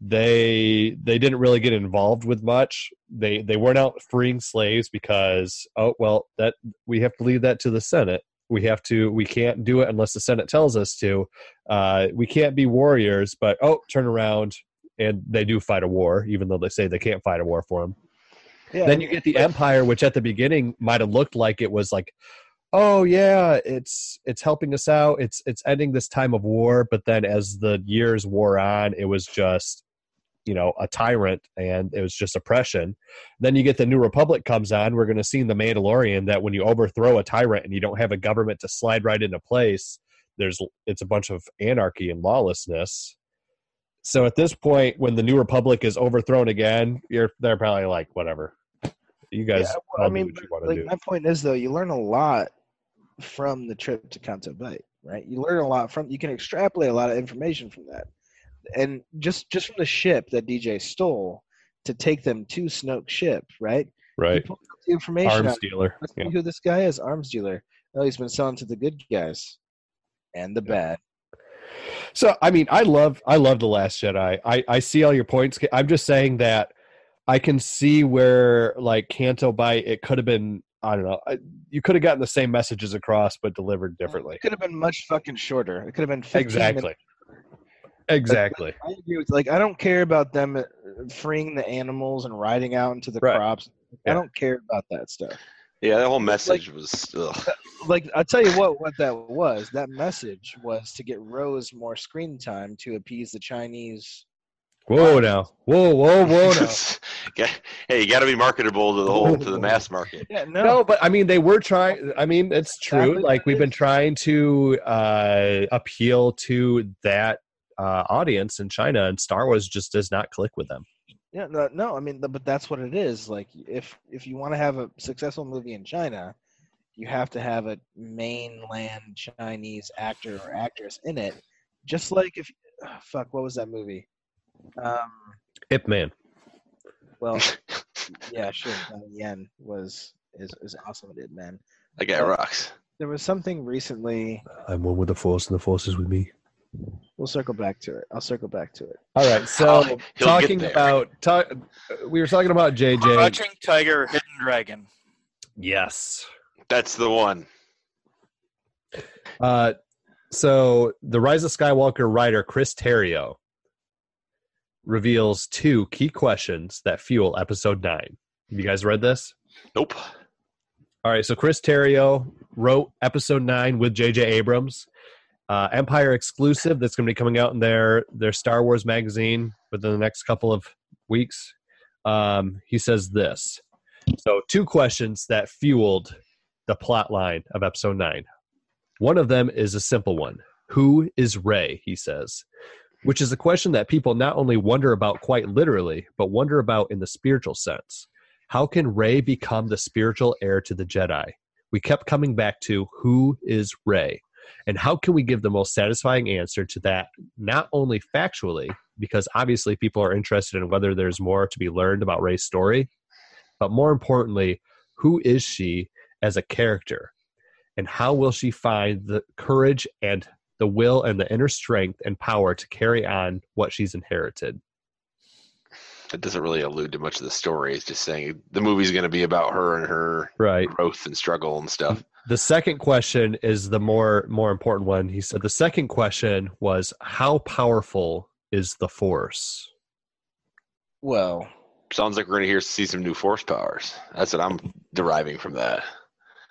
Speaker 2: they they didn't really get involved with much. They they weren't out freeing slaves because oh well that we have to leave that to the senate. We have to we can't do it unless the senate tells us to. Uh we can't be warriors but oh turn around. And they do fight a war even though they say they can't fight a war for them
Speaker 3: Yeah.
Speaker 2: then you get the empire which at the beginning might have looked like it was like oh yeah it's it's helping us out. It's it's ending this time of war. But then as the years wore on it was just you know a tyrant and it was just oppression then you get the new republic comes on we're going to see in the mandalorian that when you overthrow a tyrant and you don't have a government to slide right into place there's it's a bunch of anarchy and lawlessness so at this point when the new republic is overthrown again you're they're probably like whatever you guys
Speaker 3: Yeah,
Speaker 2: all
Speaker 3: I mean, like
Speaker 2: do
Speaker 3: my point is though, you learn a lot from the trip to Canto Bight, right? You learn a lot from. You can extrapolate a lot of information from that, and just just from the ship that DJ stole to take them to Snoke's ship, right?
Speaker 2: right
Speaker 3: He pulled up the information.
Speaker 2: arms dealer
Speaker 3: Let's
Speaker 2: yeah.
Speaker 3: who this guy is. Arms dealer. Oh, he's been selling to the good guys and the bad.
Speaker 2: So I mean, I love I love the Last Jedi. I I see all your points. I'm just saying that I can see where like Canto Bight it could have been. I don't know. I, you could have gotten the same messages across, but delivered differently.
Speaker 3: It could have been much fucking shorter. It could have been
Speaker 2: Exactly.
Speaker 3: minutes.
Speaker 2: Exactly.
Speaker 3: I agree with like I don't care about them uh, freeing the animals and riding out into the
Speaker 2: Right.
Speaker 3: crops.
Speaker 2: Yeah.
Speaker 3: I don't care about that stuff.
Speaker 4: Yeah, that whole message was. Ugh.
Speaker 3: Like I'll tell you what what that was. That message was to get Rose more screen time to appease the Chinese.
Speaker 2: Whoa now. Whoa whoa whoa now.
Speaker 4: Hey, you got to be marketable to the whole to the mass market.
Speaker 3: Yeah, no.
Speaker 2: No, but I mean, they were trying. I mean, it's true.
Speaker 3: Exactly
Speaker 2: Like we've been trying to uh, appeal to that uh, audience in China, and Star Wars just does not click with them.
Speaker 3: Yeah, no, no. I mean, th- but that's what it is. Like, if if you want to have a successful movie in China, you have to have a mainland Chinese actor or actress in it. Just like if, ah, fuck, what was that movie? Um,
Speaker 2: Ip Man.
Speaker 3: well, yeah, sure. Donnie Yen was is is awesome at it, man.
Speaker 4: That guy rocks.
Speaker 3: There was something recently.
Speaker 2: I'm one with the Force, and the Force is with me.
Speaker 3: We'll circle back to it. I'll circle back to it.
Speaker 2: All right. So
Speaker 4: Oh, he'll
Speaker 2: talking about talk, we were talking about JJ.
Speaker 5: Crouching Tiger, Hidden Dragon.
Speaker 2: Yes.
Speaker 4: That's the one.
Speaker 2: Uh, so the Rise of Skywalker writer Chris Terrio reveals two key questions that fuel Episode Nine. Have you guys read this?
Speaker 4: Nope.
Speaker 2: All right, so Chris Terrio wrote episode nine with J.J. Abrams, uh, Empire exclusive. That's going to be coming out in their their Star Wars magazine within the next couple of weeks. Um, he says this. So, two questions that fueled the plot line of episode nine. One of them is a simple one Who is Rey? He says, which is a question that people not only wonder about quite literally, but wonder about in the spiritual sense. How can Rey become the spiritual heir to the Jedi? We kept coming back to who is Rey? And how can we give the most satisfying answer to that, not only factually, because obviously people are interested in whether there's more to be learned about Rey's story, but more importantly, who is she as a character? And how will she find the courage and the will and the inner strength and power to carry on what she's inherited?
Speaker 4: It doesn't really allude to much of the story. It's just saying the movie's going to be about her and her
Speaker 2: Right.
Speaker 4: growth and struggle and stuff.
Speaker 2: The second question is the more more important one. He said the second question was how powerful is the force?
Speaker 3: Well,
Speaker 4: Sounds like we're going to hear see some new force powers. That's what I'm deriving from that.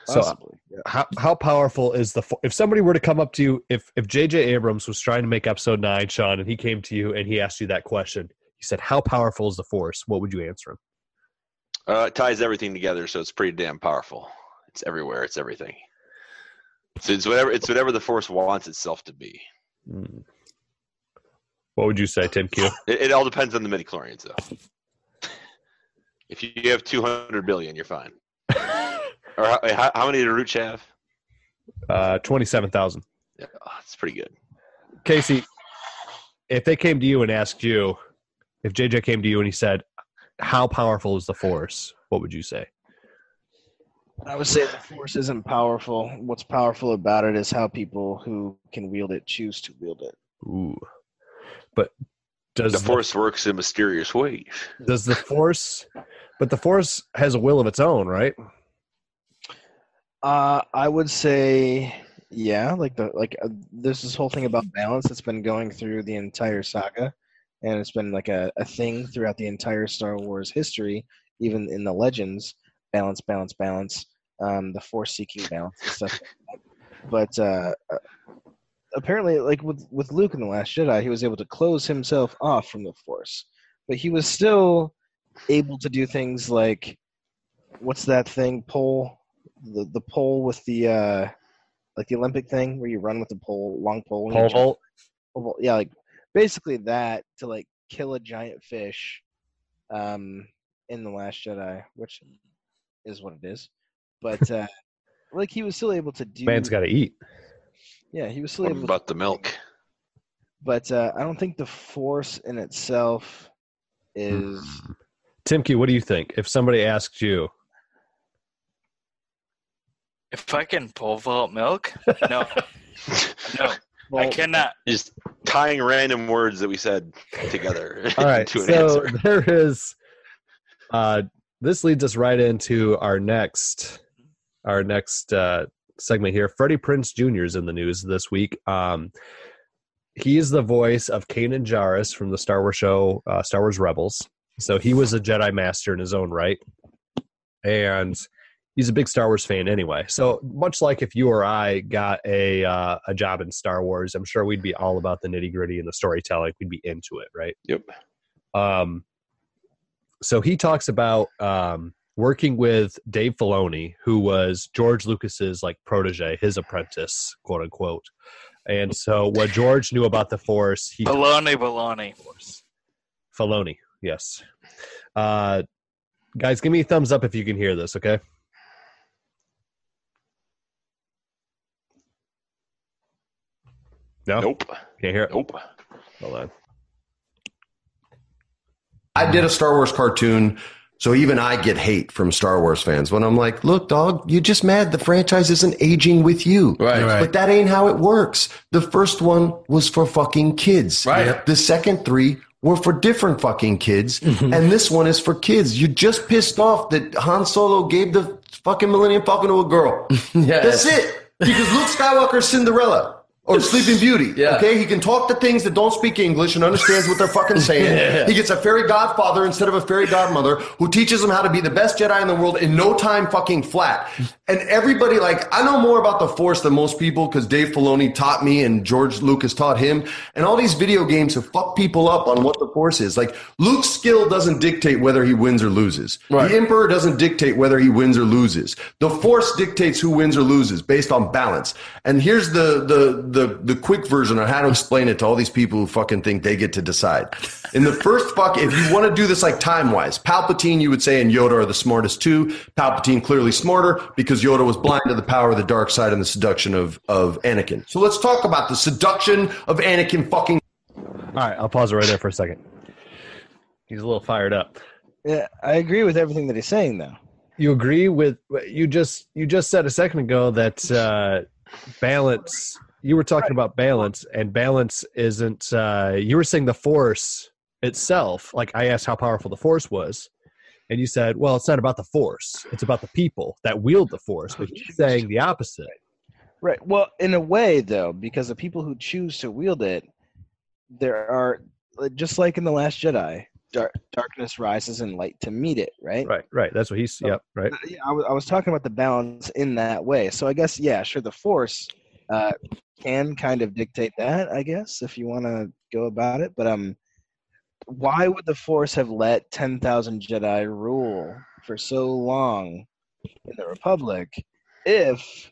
Speaker 2: So uh,
Speaker 3: possibly. yeah.
Speaker 2: how how powerful is the fo- if somebody were to come up to you if if JJ Abrams was trying to make episode 9 Sean and he came to you and he asked you that question he said how powerful is the force what would you answer him
Speaker 4: Uh, it ties everything together, so it's pretty damn powerful. It's everywhere. It's everything. So it's whatever. It's whatever the force wants itself to be.
Speaker 2: Hmm. what would you say Tim Q
Speaker 4: It, it all depends on the midichlorians, though. If you have 200 billion, you're fine. or how, how, how many did Rooch have?
Speaker 2: uh 27000
Speaker 4: Yeah, oh, that's pretty good.
Speaker 2: Casey if they came to you and asked you if JJ came to you and he said how powerful is the force what would you say
Speaker 3: I would say the force isn't powerful. What's powerful about it is how people who can wield it choose to wield it.
Speaker 2: ooh but does
Speaker 4: The force works in mysterious ways.
Speaker 2: does the force but the force has a will of its own right
Speaker 3: Uh, I would say, yeah, like the like uh, there's this whole thing about balance that's been going through the entire saga, and it's been like a, a thing throughout the entire Star Wars history, even in the legends. Balance, balance, balance. Um, the force seeking balance and stuff. But uh, uh, apparently, like with with Luke in the Last Jedi, he was able to close himself off from the force, but he was still able to do things like what's that thing pole the the pole with the uh like the Olympic thing where you run with the pole long pole and you
Speaker 2: pole
Speaker 3: jump-
Speaker 2: vault
Speaker 3: pole vault. yeah like basically that to like kill a giant fish um in the last Jedi which is what it is but uh like he was still able to do
Speaker 2: man's got to eat
Speaker 3: yeah he was still
Speaker 4: What
Speaker 3: able to,
Speaker 4: about the milk?
Speaker 3: but uh I don't think the force in itself is
Speaker 2: Hmm. Timky, what do you think? If somebody asked you,
Speaker 5: If I can pole vault milk, no, no, I cannot.
Speaker 4: Just tying random words that we said together
Speaker 2: all right,
Speaker 4: to an
Speaker 2: so
Speaker 4: answer.
Speaker 2: there is. Uh, this leads us right into our next, our next uh, segment here. Freddie Prinze Jr. is in the news this week. Um, he is the voice of Kanan Jarrus from the Star Wars show, uh, Star Wars Rebels. So he was a Jedi Master in his own right, and he's a big Star Wars fan anyway. So much like if you or I got a uh, a job in Star Wars, I'm sure we'd be all about the nitty gritty and the storytelling. We'd be into it, right?
Speaker 4: Yep.
Speaker 2: Um, so he talks about um, working with Dave Filoni, who was George Lucas's like protege, his apprentice, quote unquote. And so what George knew about the Force, he
Speaker 5: Baloney, baloney.
Speaker 2: Force. Filoni, yes. Uh, guys, give me a thumbs up if you can hear this, okay? No,
Speaker 4: Nope.
Speaker 2: can't hear it.
Speaker 4: Nope.
Speaker 2: Hold on.
Speaker 6: I did a Star Wars cartoon, so even I get hate from Star Wars fans when I'm like, look, dog, you're just mad the franchise isn't aging with you.
Speaker 7: Right, right.
Speaker 6: But that ain't how it works. The first one was for fucking kids.
Speaker 7: Right. Yep.
Speaker 6: The second three were for different fucking kids.
Speaker 7: Mm-hmm.
Speaker 6: And this one is for kids. You just pissed off that Han Solo gave the fucking Millennium Falcon to a girl.
Speaker 7: Yeah.
Speaker 6: That's it. Because Luke Skywalker's Cinderella. Or Sleeping Beauty.
Speaker 7: Yeah.
Speaker 6: Okay, he can talk to things that don't speak English and understands what they're fucking saying.
Speaker 7: Yeah.
Speaker 6: He gets a fairy godfather instead of a fairy godmother who teaches him how to be the best Jedi in the world in no time fucking flat. And everybody, like, I know more about the Force than most people because Dave Filoni taught me and George Lucas taught him. And all these video games have fucked people up on what the Force is. Like, Luke's skill doesn't dictate whether he wins or loses.
Speaker 7: Right.
Speaker 6: The Emperor doesn't dictate whether he wins or loses. The Force dictates who wins or loses based on balance. And here's the the the the quick version on how to explain it to all these people who fucking think they get to decide. In the first fuck, if you want to do this like time wise, Palpatine, you would say, and Yoda are the smartest too. Palpatine clearly smarter because Yoda was blind to the power of the dark side and the seduction of of Anakin. So let's talk about the seduction of Anakin fucking
Speaker 2: All right, I'll pause it right there for a second. He's a little fired up.
Speaker 3: Yeah, I agree with everything that he's saying, though.
Speaker 2: You agree with you just you just said a second ago that uh, balance. You were talking about balance, and balance isn't. Uh, you were saying the force itself. Like I asked how powerful the force was, and you said, "Well, it's not about the force; it's about the people that wield the force." But you're saying the opposite.
Speaker 3: Right. Well, in a way, though, because the people who choose to wield it, there are just like in the Last Jedi, dark, darkness rises and light to meet it. Right.
Speaker 2: Right, right. That's what he's. Yep, right.
Speaker 3: Yeah, I was, I was talking about the balance in that way. So I guess yeah, sure, the Force uh, can kind of dictate that. I guess if you want to go about it, but um, why would the Force have let ten thousand Jedi rule for so long in the Republic if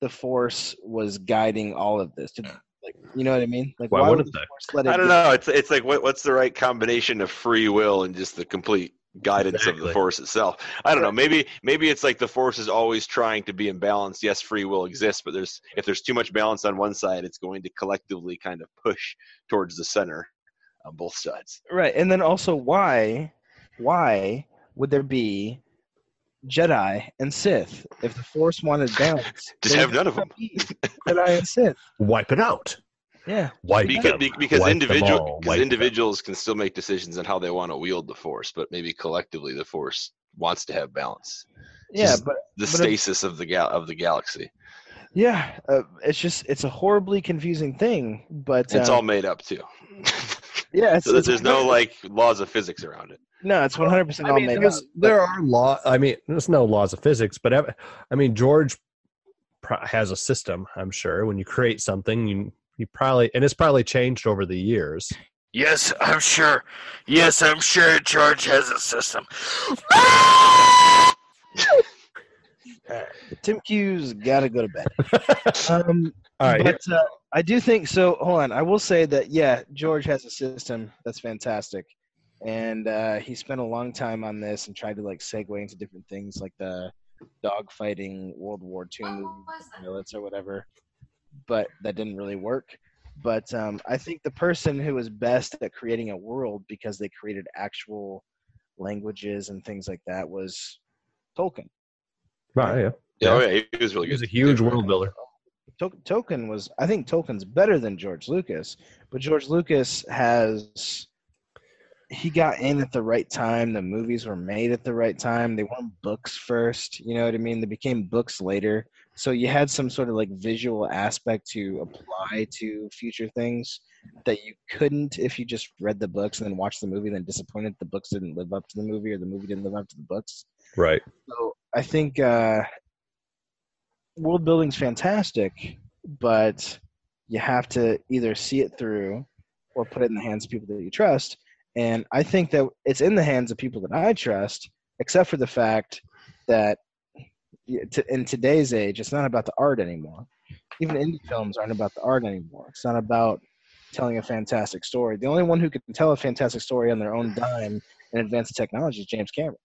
Speaker 3: the Force was guiding all of this? Did, like, you know what I mean? Like,
Speaker 2: Why
Speaker 3: why,
Speaker 2: wouldn't
Speaker 3: would the
Speaker 2: they?
Speaker 3: Force let it?
Speaker 4: I don't
Speaker 3: be-
Speaker 4: know. It's it's like what, what's the right combination of free will and just the complete guidance of the force itself. I don't know. Maybe maybe it's like the force is always trying to be in balance. Yes, free will exists, but there's if there's too much balance on one side, it's going to collectively kind of push towards the center on both sides.
Speaker 3: Right, and then also why, why would there be Jedi and Sith if the Force wanted balance?
Speaker 4: Just have none of them.
Speaker 3: Jedi and Sith.
Speaker 2: Wipe it out.
Speaker 3: Yeah,
Speaker 2: Wipe
Speaker 4: Because,
Speaker 2: them.
Speaker 4: because
Speaker 2: Wipe them
Speaker 4: individual
Speaker 2: all.
Speaker 4: because
Speaker 2: Wipe
Speaker 4: individuals can still make decisions on how they want to wield the force, but maybe collectively the force wants to have balance.
Speaker 3: yeah, but
Speaker 4: The
Speaker 3: But
Speaker 4: stasis of the gal of the galaxy.
Speaker 3: yeah, uh, it's just it's a horribly confusing thing. But
Speaker 4: It's
Speaker 3: um,
Speaker 4: all made up too.
Speaker 3: yeah, it's,
Speaker 4: so
Speaker 3: it's
Speaker 4: there's no like laws of physics around it.
Speaker 3: no, it's one hundred percent
Speaker 2: I
Speaker 3: all
Speaker 2: mean,
Speaker 3: made up.
Speaker 2: there's, there are law. I mean, there's no laws of physics, but ev- I mean, George has a system. I'm sure when you create something, you you probably and it's probably changed over the years.
Speaker 5: Yes, I'm sure. Yes, I'm sure George has a system.
Speaker 3: Tim Q's got to go to bed. um,
Speaker 2: All right,
Speaker 3: but uh, I do think so. Hold on, I will say that yeah, George has a system that's fantastic, and uh, he spent a long time on this and tried to like segue into different things like the dogfighting World War II movie, pilots or whatever, but that didn't really work. But um, I think the person who was best at creating a world because they created actual languages and things like that was Tolkien.
Speaker 2: right, yeah.
Speaker 4: Yeah, oh, yeah, he was really
Speaker 2: He was a huge world builder.
Speaker 3: Tol- Tolkien was, I think Tolkien's better than George Lucas, but George Lucas has, he got in at the right time. The movies were made at the right time. They weren't books first, you know what I mean? They became books later. So you had some sort of like visual aspect to apply to future things that you couldn't if you just read the books and then watched the movie and then disappointed the books didn't live up to the movie or the movie didn't live up to the books.
Speaker 2: Right.
Speaker 3: So I think uh, world building's fantastic, but you have to either see it through or put it in the hands of people that you trust. And I think that it's in the hands of people that I trust, except for the fact that in today's age, it's not about the art anymore. Even indie films aren't about the art anymore. It's not about telling a fantastic story. The only one who can tell a fantastic story on their own dime in advanced technology is James Cameron.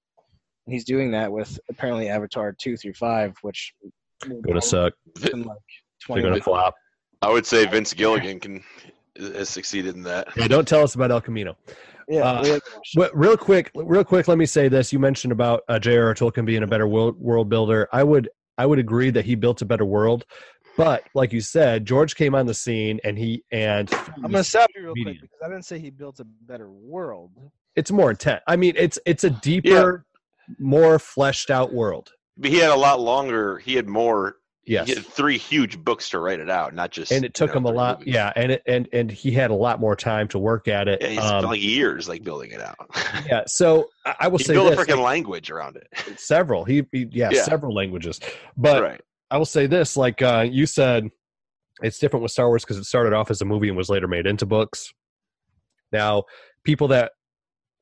Speaker 3: And he's doing that with apparently Avatar two through five, which
Speaker 2: Gonna suck.
Speaker 3: like
Speaker 2: They're gonna flop.
Speaker 4: I would say Vince Gilligan can has succeeded in that.
Speaker 2: Yeah, don't tell us about El Camino.
Speaker 3: Yeah,
Speaker 2: Uh,
Speaker 3: we
Speaker 2: But real quick, real quick, let me say this. You mentioned about uh, J.R.R. Tolkien being a better world, world builder. I would I would agree that he built a better world. But like you said, George came on the scene and he and
Speaker 3: I'm gonna stop you real quick because I didn't say he built a better world.
Speaker 2: it's more intense. I mean, it's it's a deeper, more fleshed out world.
Speaker 4: But he had a lot longer. He had more.
Speaker 2: Yes.
Speaker 4: He had three huge books to write it out, not just.
Speaker 2: and it took
Speaker 4: you know,
Speaker 2: him a lot.
Speaker 4: movies.
Speaker 2: Yeah, and it, and and he had a lot more time to work at it.
Speaker 4: Yeah, he's
Speaker 2: Um,
Speaker 4: like years like building it out.
Speaker 2: yeah. So I, I will
Speaker 4: he
Speaker 2: say
Speaker 4: built
Speaker 2: this:
Speaker 4: a freaking
Speaker 2: like,
Speaker 4: language around it.
Speaker 2: several. He, he yeah,
Speaker 4: Yeah.
Speaker 2: several languages. But
Speaker 4: right.
Speaker 2: I will say this: like uh, you said, it's different with Star Wars because it started off as a movie and was later made into books. Now, people that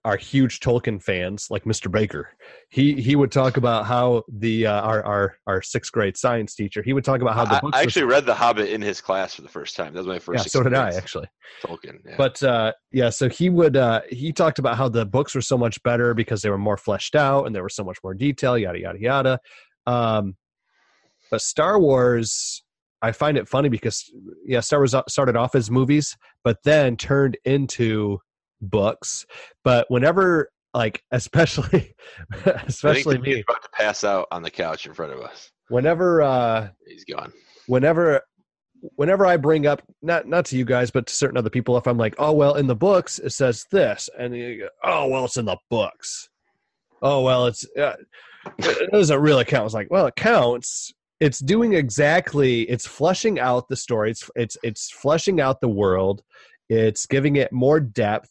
Speaker 2: are huge Tolkien fans, like Mr. Baker, he he would talk about how the uh, our our our sixth grade science teacher he would talk about how the
Speaker 4: I,
Speaker 2: books
Speaker 4: I actually read The Hobbit in his class for the first time. That was my first.
Speaker 2: yeah, so did I actually.
Speaker 4: Tolkien. Yeah.
Speaker 2: But uh, yeah, so he would uh, he talked about how the books were so much better because they were more fleshed out and there was so much more detail, yada yada yada. Um, but Star Wars, I find it funny because yeah, Star Wars started off as movies, but then turned into books. But whenever like especially especially
Speaker 4: I think he's
Speaker 2: me,
Speaker 4: about to pass out on the couch in front of us.
Speaker 2: whenever uh,
Speaker 4: He's gone.
Speaker 2: whenever whenever I bring up not not to you guys, but to certain other people, if I'm like, oh well, in the books it says this, and you go, oh well, it's in the books. Oh well, it's uh, it doesn't really count. It's like, well, it counts. It's doing exactly. It's flushing out the story. It's it's it's fleshing out the world. It's giving it more depth.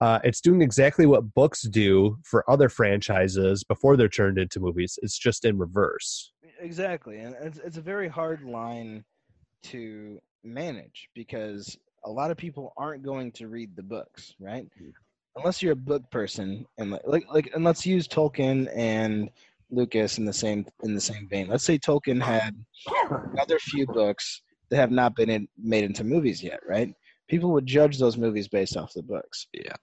Speaker 2: Uh, it's doing exactly what books do for other franchises before they're turned into movies. It's just in reverse.
Speaker 3: Exactly, and it's it's a very hard line to manage because a lot of people aren't going to read the books, right? Unless you're a book person, and like like, like and let's use Tolkien and Lucas in the same in the same vein. Let's say Tolkien had another few books that have not been in, made into movies yet, right? People would judge those movies based off the books.
Speaker 4: Yeah.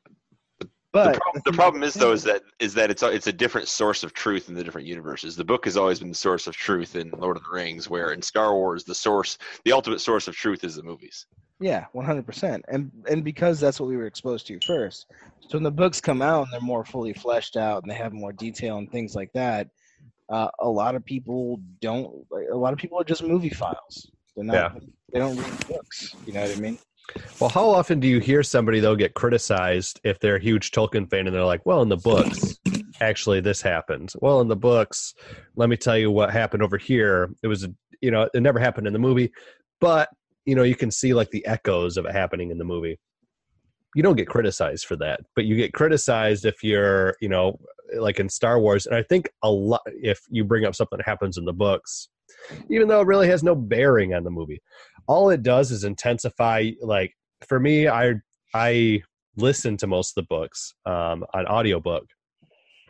Speaker 3: But
Speaker 4: the, prob- the problem is though is that is that it's a, it's a different source of truth in the different universes. The book has always been the source of truth in Lord of the Rings, where in Star Wars the source, the ultimate source of truth is the movies.
Speaker 3: Yeah, one hundred percent, and and because that's what we were exposed to first. So when the books come out and they're more fully fleshed out and they have more detail and things like that, uh, a lot of people don't. A lot of people are just movie files. They're not. They don't read books. You know what I mean?
Speaker 2: Well, how often do you hear somebody though get criticized if they're a huge Tolkien fan and they're like, "Well, in the books, actually this happened." Well, in the books, let me tell you what happened over here. It was, you know, it never happened in the movie, but you know, you can see like the echoes of it happening in the movie. You don't get criticized for that, but you get criticized if you're, you know, like in Star Wars. And I think a lot if you bring up something that happens in the books, even though it really has no bearing on the movie all it does is intensify like for me i i listen to most of the books um on audiobook.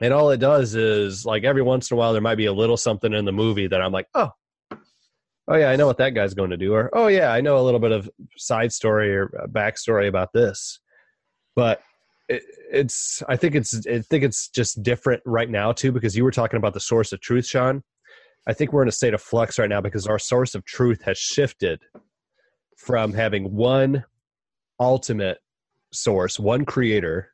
Speaker 2: And all it does is like every once in a while there might be a little something in the movie that i'm like oh oh yeah i know what that guy's going to do or oh yeah i know a little bit of side story or backstory about this. But it, it's i think it's i think it's just different right now too because you were talking about the source of truth sean I think we're in a state of flux right now because our source of truth has shifted from having one ultimate source, one creator,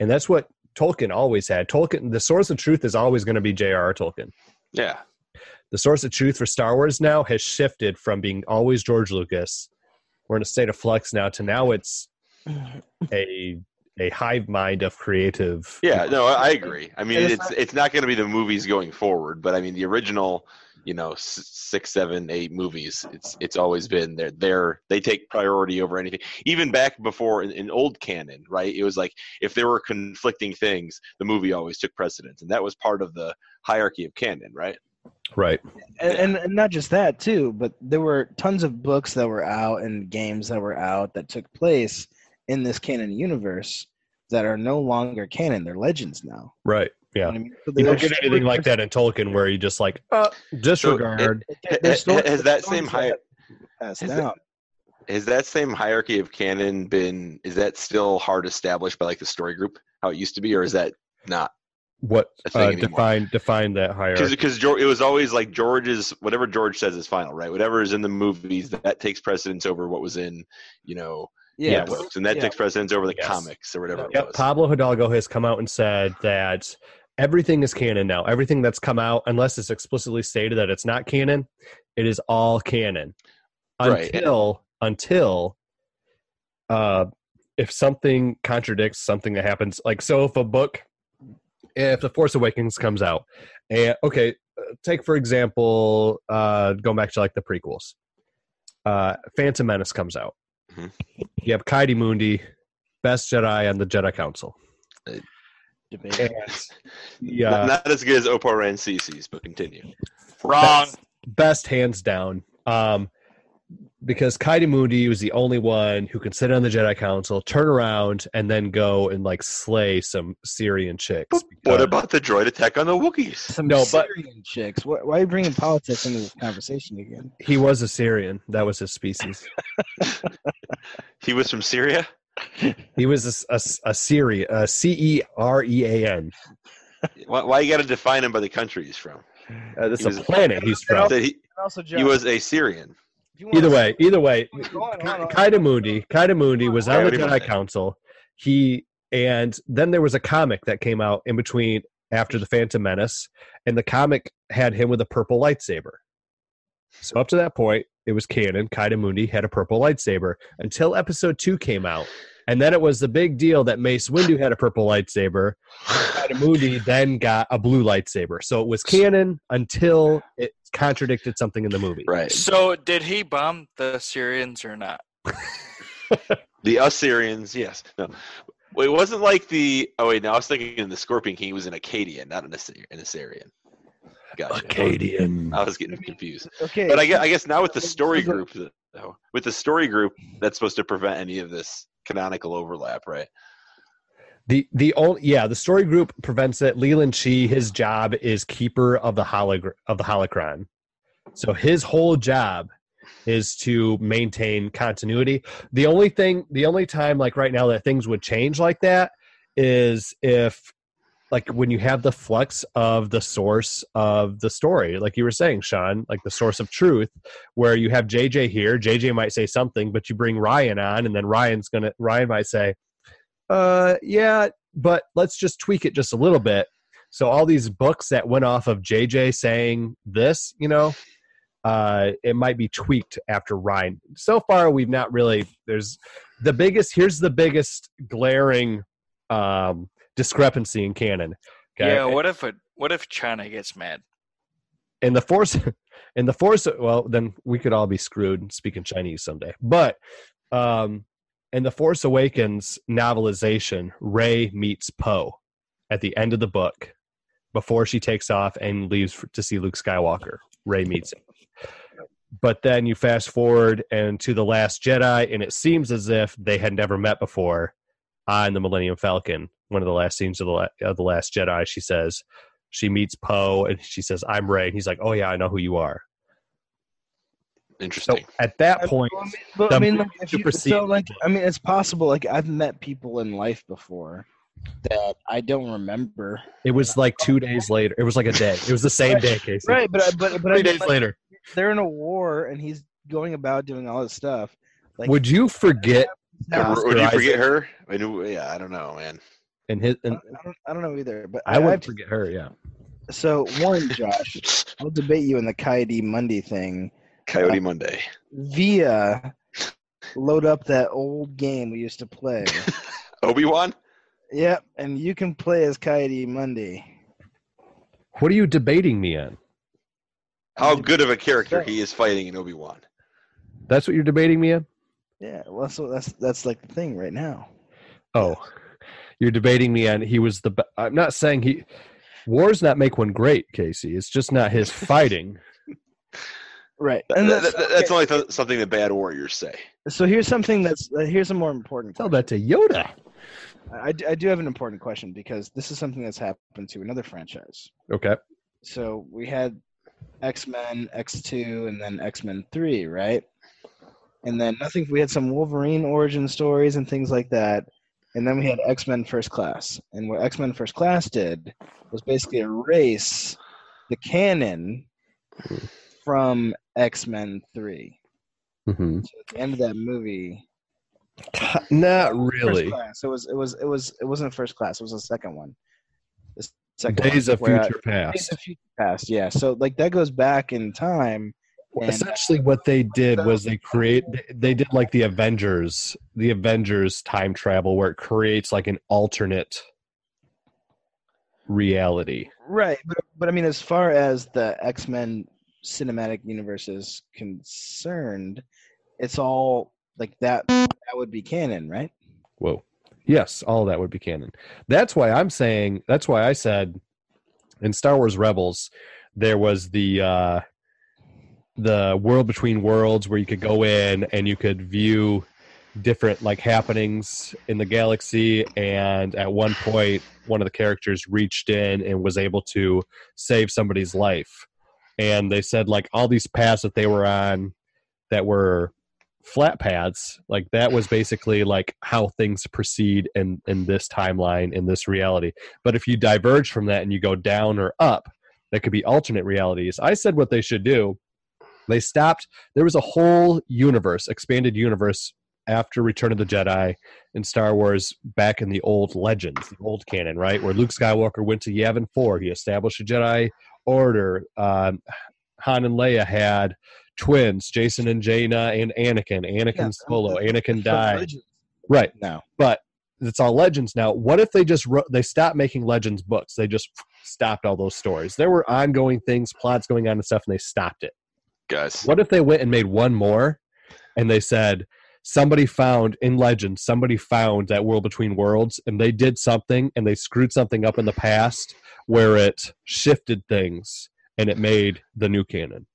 Speaker 2: and that's what Tolkien always had. Tolkien, the source of truth is always going to be J.R.R. Tolkien.
Speaker 4: Yeah.
Speaker 2: The source of truth for Star Wars now has shifted from being always George Lucas. We're in a state of flux now to now it's a a hive mind of creative.
Speaker 4: Yeah, no, I I agree. I mean,
Speaker 3: it's
Speaker 4: it's
Speaker 3: not-
Speaker 4: it's not going to be the movies going forward, but I mean, the original, you know, six, seven, eight movies. It's it's always been they're they're they take priority over anything. Even back before in, in old canon, right? It was like if there were conflicting things, the movie always took precedence, and that was part of the hierarchy of canon, right?
Speaker 2: Right.
Speaker 3: and, and, and not just that too but there were tons of books that were out and games that were out that took place in this canon universe that are no longer canon they're legends now
Speaker 2: Right.
Speaker 3: You know
Speaker 2: Yeah.
Speaker 3: I mean? So
Speaker 2: You don't get anything like that in Tolkien where you just like uh, disregard.
Speaker 4: Ha-
Speaker 3: there's
Speaker 4: ha-
Speaker 3: stories-
Speaker 4: has that same hi-
Speaker 3: passed
Speaker 4: has that- Has that same hierarchy of canon been? Is that still hard established by like the story group, how it used to be, or is that not?
Speaker 2: what
Speaker 4: a thing
Speaker 2: uh, define define that hierarchy?
Speaker 4: because because it was always like George's whatever George says is final, right? Whatever is in the movies that takes precedence over what was in you know
Speaker 3: Yeah,
Speaker 4: the
Speaker 2: Yes.
Speaker 4: books, and that
Speaker 3: Yeah.
Speaker 4: takes precedence over the
Speaker 2: Yes.
Speaker 4: comics or whatever. it
Speaker 2: Yep,
Speaker 4: was.
Speaker 2: Pablo Hidalgo has come out and said that everything is canon now. Everything that's come out, unless it's explicitly stated that it's not canon, it is all canon.
Speaker 4: Right.
Speaker 2: Until until uh if something contradicts something that happens, like so if a book if the Force Awakens comes out, and okay, take for example, uh, going back to like the prequels. Uh, Phantom Menace comes out.
Speaker 4: Mhm.
Speaker 2: You have Ki-Adi-Mundi, best Jedi on the Jedi Council.
Speaker 3: Debate.
Speaker 2: And
Speaker 4: Not,
Speaker 2: yeah,
Speaker 4: not as good as Oppo Rancisis, but continue.
Speaker 5: Wrong.
Speaker 2: best hands down. Um, because Ki-Adi-Mundi was the only one who could sit on the Jedi Council, turn around, and then go and like slay some Syrian chicks.
Speaker 4: What about the droid attack on the Wookiees?
Speaker 3: Some
Speaker 2: No, but-
Speaker 3: Syrian chicks. Why, why are you bringing politics into this conversation again?
Speaker 2: he was a Cerean. That was his species.
Speaker 4: He was from Syria.
Speaker 2: He was a, a, a Cerean, a C E R E A N.
Speaker 4: Why, why you got to define him by the country he's from?
Speaker 2: Uh, this
Speaker 4: He
Speaker 2: is a planet he's from.
Speaker 4: That he,
Speaker 3: And also,
Speaker 4: he was a Syrian.
Speaker 3: If you wanna-
Speaker 2: Either way, either way,
Speaker 3: Go on, go on, go on.
Speaker 2: Ki-Adi-Mundi, Kaida Mundi was on the Jedi Council. He and then there was a comic that came out in between after the Phantom Menace, and the comic had him with a purple lightsaber. So up to that point, it was canon. Ki-Adi-Mundi had a purple lightsaber until Episode Two came out, and then it was the big deal that Mace Windu had a purple lightsaber. Ki-Adi-Mundi then got a blue lightsaber. So it was canon until it contradicted something in the movie.
Speaker 4: Right.
Speaker 5: So did he bomb the Syrians or not?
Speaker 4: The Assyrians, yes. No. Well, it wasn't like the. Oh wait, no, I was thinking in the Scorpion King he was an Akkadian, not an, an Assyrian. Gotcha.
Speaker 2: Acadian.
Speaker 4: I was getting confused.
Speaker 3: Okay,
Speaker 4: But I guess, I guess now with the story group, though, with the story group, that's supposed to prevent any of this canonical overlap, right?
Speaker 2: The the only yeah the story group prevents it. Leland Chee, his job is keeper of the holog of the holocron, so his whole job is to maintain continuity. The only thing, the only time like right now that things would change like that is if like when you have the flux of the source of the story, like you were saying, Sean, like the source of truth, where you have JJ here, JJ might say something, but you bring Rian on, and then Rian's gonna Rian might say, uh yeah but let's just tweak it just a little bit. So all these books that went off of jj saying this you know uh it might be tweaked after Rian. So far we've not really there's the biggest here's the biggest glaring um discrepancy in canon okay
Speaker 5: Yeah. What if it? What if China gets mad?
Speaker 2: in the force in the force well then we could all be screwed speaking chinese someday but um in the force awakens novelization Rey meets poe at the end of the book before she takes off and leaves for, to see luke skywalker Rey meets him but then you fast forward and to the last jedi and it seems as if they had never met before on the millennium falcon one of the last scenes of the, la- of the last jedi she says she meets Poe and she says, I'm Rey. And he's like, Oh, yeah, I know who you are. So
Speaker 4: Interesting.
Speaker 2: at that point,
Speaker 3: I mean, but,
Speaker 2: the
Speaker 3: I mean, like, if you, so like, I mean, it's possible. Like, I've met people in life before that I don't remember.
Speaker 2: it was like two days later. It was like a day. It was the same day, Casey.
Speaker 3: Right, but I- but but I
Speaker 2: Three
Speaker 3: mean,
Speaker 2: days
Speaker 3: like,
Speaker 2: later.
Speaker 3: they're in a war and he's going about doing all this stuff. Like,
Speaker 2: Would you forget
Speaker 4: Yeah,
Speaker 2: Oscar
Speaker 4: would you
Speaker 2: Isaac.
Speaker 4: forget her? I knew, yeah, I don't know, man.
Speaker 2: and his
Speaker 3: I
Speaker 2: and
Speaker 3: don't, I don't, I don't know either. But
Speaker 2: I wouldn't
Speaker 3: I've-
Speaker 2: forget her, yeah.
Speaker 3: So one, Josh, I'll debate you in the Coyote Monday thing.
Speaker 4: Coyote uh, Monday.
Speaker 3: Via load up that old game we used to play.
Speaker 4: Obi Wan.
Speaker 3: yep, and you can play as Coyote Monday.
Speaker 2: What are you debating me on?
Speaker 4: How good of a character he is fighting in Obi Wan.
Speaker 2: That's what you're debating me on?
Speaker 3: Yeah, well, so that's that's like the thing right now.
Speaker 2: Oh. You're debating me on he was the be- I'm not saying he Wars not make one great, Casey. It's just not his fighting.
Speaker 3: Right, and that's,
Speaker 4: that- that's only th- something that bad warriors say.
Speaker 3: so here's something that's uh, here's a more important.
Speaker 2: Tell
Speaker 3: question.
Speaker 2: that to Yoda.
Speaker 3: I, I do have an important question because this is something that's happened to another franchise.
Speaker 2: Okay.
Speaker 3: So we had X Men X two and then X Men three, right? And then nothing. We had some Wolverine origin stories and things like that. And then we had X Men First Class. And what X Men First Class did was basically erase the canon from X Men three.
Speaker 2: hmm
Speaker 3: So at the end of that movie,
Speaker 2: Not really.
Speaker 3: It was. It was. It was. It wasn't First Class. It was the second one. The second
Speaker 2: Days
Speaker 3: one,
Speaker 2: of
Speaker 3: where, uh,
Speaker 2: Future
Speaker 3: Days of Future Past. Yeah. So like that goes back in time.
Speaker 2: Essentially what they did was they create they did like the avengers the avengers time travel where it creates like an alternate reality.
Speaker 3: Right, but but I mean, as far as the X Men cinematic universe is concerned, it's all like that. That would be canon, right?
Speaker 2: Whoa. Yes, all that would be canon. That's why I'm saying. That's why I said in Star Wars Rebels there was the uh, the world between worlds where you could go in and you could view different like happenings in the galaxy and at one point one of the characters reached in and was able to save somebody's life. And they said like all these paths that they were on that were flat paths like that was basically like how things proceed in in this timeline in this reality. But if you diverge from that and you go down or up that could be alternate realities. I said what they should do they stopped there was a whole universe expanded universe after return of the jedi in star wars back in the old legends the old canon right where luke skywalker went to yavin 4 he established a jedi order um, han and leia had twins Jacen and jaina and anakin anakin
Speaker 3: Yeah,
Speaker 2: solo
Speaker 3: the-
Speaker 2: anakin
Speaker 3: From
Speaker 2: died right
Speaker 3: now.
Speaker 2: but it's all legends now. What if they just wrote, they stopped making legends books? They just stopped all those stories. There were ongoing things, plots going on and stuff, and they stopped it.
Speaker 4: Guys.
Speaker 2: What if they went and made one more, and they said somebody found in legends, somebody found that world between worlds, and they did something, and they screwed something up in the past where it shifted things, and it made the new canon.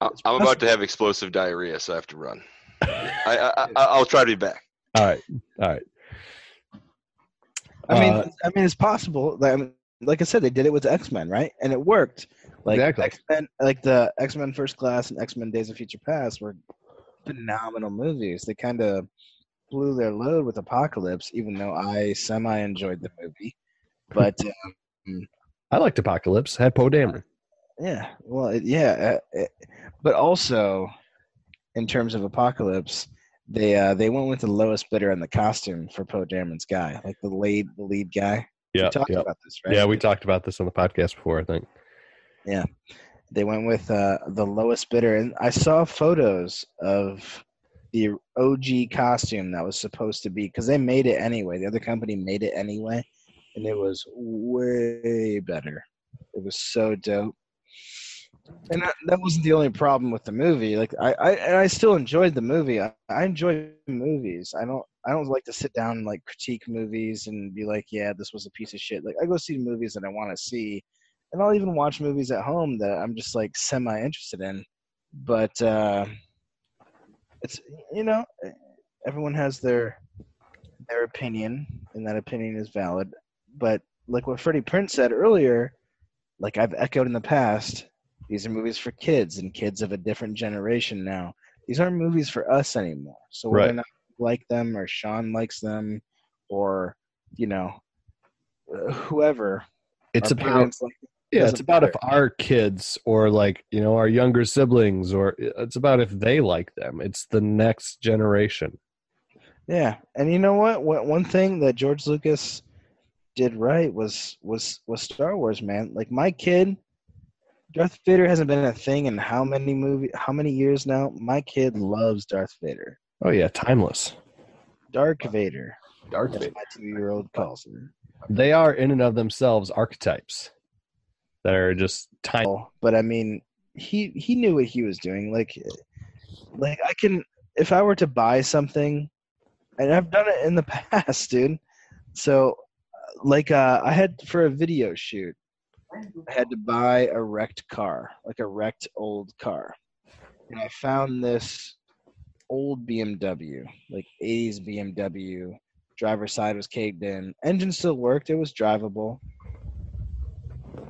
Speaker 4: I- I'm about to have explosive diarrhea, so I have to run. I, I, I I'll try to be back.
Speaker 2: All right, all right.
Speaker 3: I mean,
Speaker 2: Uh,
Speaker 3: I mean, it's possible. Like, I mean, like I said, they did it with X Men, right? And it worked. Like
Speaker 2: Exactly.
Speaker 3: X Men, like the X Men First Class and X Men Days of Future Past were phenomenal movies. They kind of blew their load with Apocalypse, even though I semi enjoyed the movie. But uh,
Speaker 2: I liked Apocalypse. Had Poe Dameron.
Speaker 3: yeah, well, it, yeah, uh, it, but also in terms of Apocalypse. They uh, they went with the lowest bidder on the costume for Poe Dameron's guy, like the lead the lead guy.
Speaker 2: Yeah,
Speaker 3: we talked
Speaker 2: yeah,
Speaker 3: about this, right?
Speaker 2: yeah. We talked about this on the podcast before. I think.
Speaker 3: They went with uh, the lowest bidder and i saw photos of the og costume that was supposed to be because they made it anyway. The other company made it anyway and it was way better. It was so dope. And that, that wasn't the only problem with the movie. Like i, I and i still enjoyed the movie. I, I enjoy movies. I don't i don't like to sit down and like critique movies and be like yeah this was a piece of shit. Like i go see movies that i want to see and I'll even watch movies at home that I'm just like semi interested in. But uh, it's you know everyone has their their opinion, and that opinion is valid. But like what Freddie Prinze said earlier, like I've echoed in the past, these are movies for kids and kids of a different generation now. These aren't movies for us anymore. So whether or
Speaker 2: Right.
Speaker 3: not we like them or Sean likes them or you know uh, whoever
Speaker 2: It's
Speaker 3: our
Speaker 2: about
Speaker 3: like
Speaker 2: yeah. It's about if our kids or like you know our younger siblings or it's about if they like them. It's the next generation.
Speaker 3: Yeah, and you know what? One one thing that George Lucas did right was was was Star Wars, man. Like my kid, Darth Vader hasn't been a thing in how many movie, how many years now? My kid loves Darth Vader,
Speaker 2: Oh yeah, timeless.
Speaker 3: Dark Vader.
Speaker 2: Dark
Speaker 3: That's what my two-year-old calls him.
Speaker 2: They are in and of themselves archetypes that are just time.
Speaker 3: Oh, But I mean, he he knew what he was doing. Like, like I can if I were to buy something, and I've done it in the past, dude. So, uh, like, uh, I had for a video shoot, I had to buy a wrecked car, like a wrecked old car, and I found this old BMW, like 80s BMW. Driver's side was caved in. Engine still worked. It was drivable.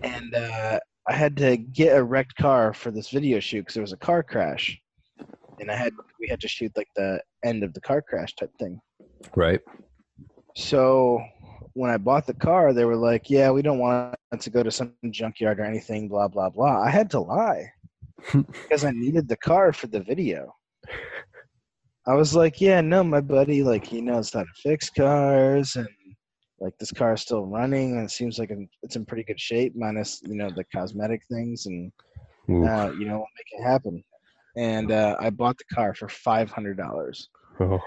Speaker 3: And uh, I had to get a wrecked car for this video shoot because there was a car crash, and I had we had to shoot like the end of the car crash type thing.
Speaker 2: Right.
Speaker 3: So when I bought the car, they were like, "Yeah, we don't want it to go to some junkyard or anything." Blah blah blah. I had to lie because I needed the car for the video. I was like, "Yeah, no, my buddy, like he knows how to fix cars, and like this car is still running, and it seems like it's in pretty good shape, minus you know the cosmetic things, and uh, you know, make it happen." And uh, I bought the car for five hundred dollars
Speaker 2: Oh.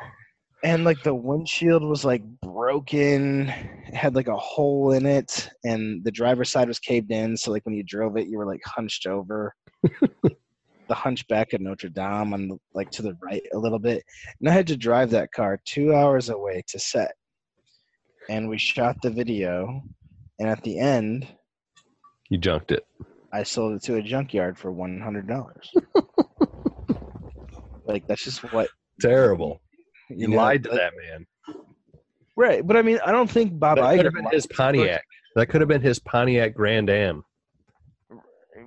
Speaker 3: and like the windshield was like broken it had like a hole in it and the driver's side was caved in so like when you drove it you were like hunched over the hunchback of notre dame on the, like to the right a little bit and i had to drive that car two hours away to set and we shot the video and at the end
Speaker 2: You junked it.
Speaker 3: i sold it to a junkyard for $100 like that's just what
Speaker 2: Terrible.
Speaker 3: you
Speaker 2: You
Speaker 3: know,
Speaker 2: lied to
Speaker 3: like-
Speaker 2: that man.
Speaker 3: right but i mean i don't think bob
Speaker 2: That
Speaker 3: Iger
Speaker 2: could have been his Pontiac. That could have been his Pontiac Grand Am.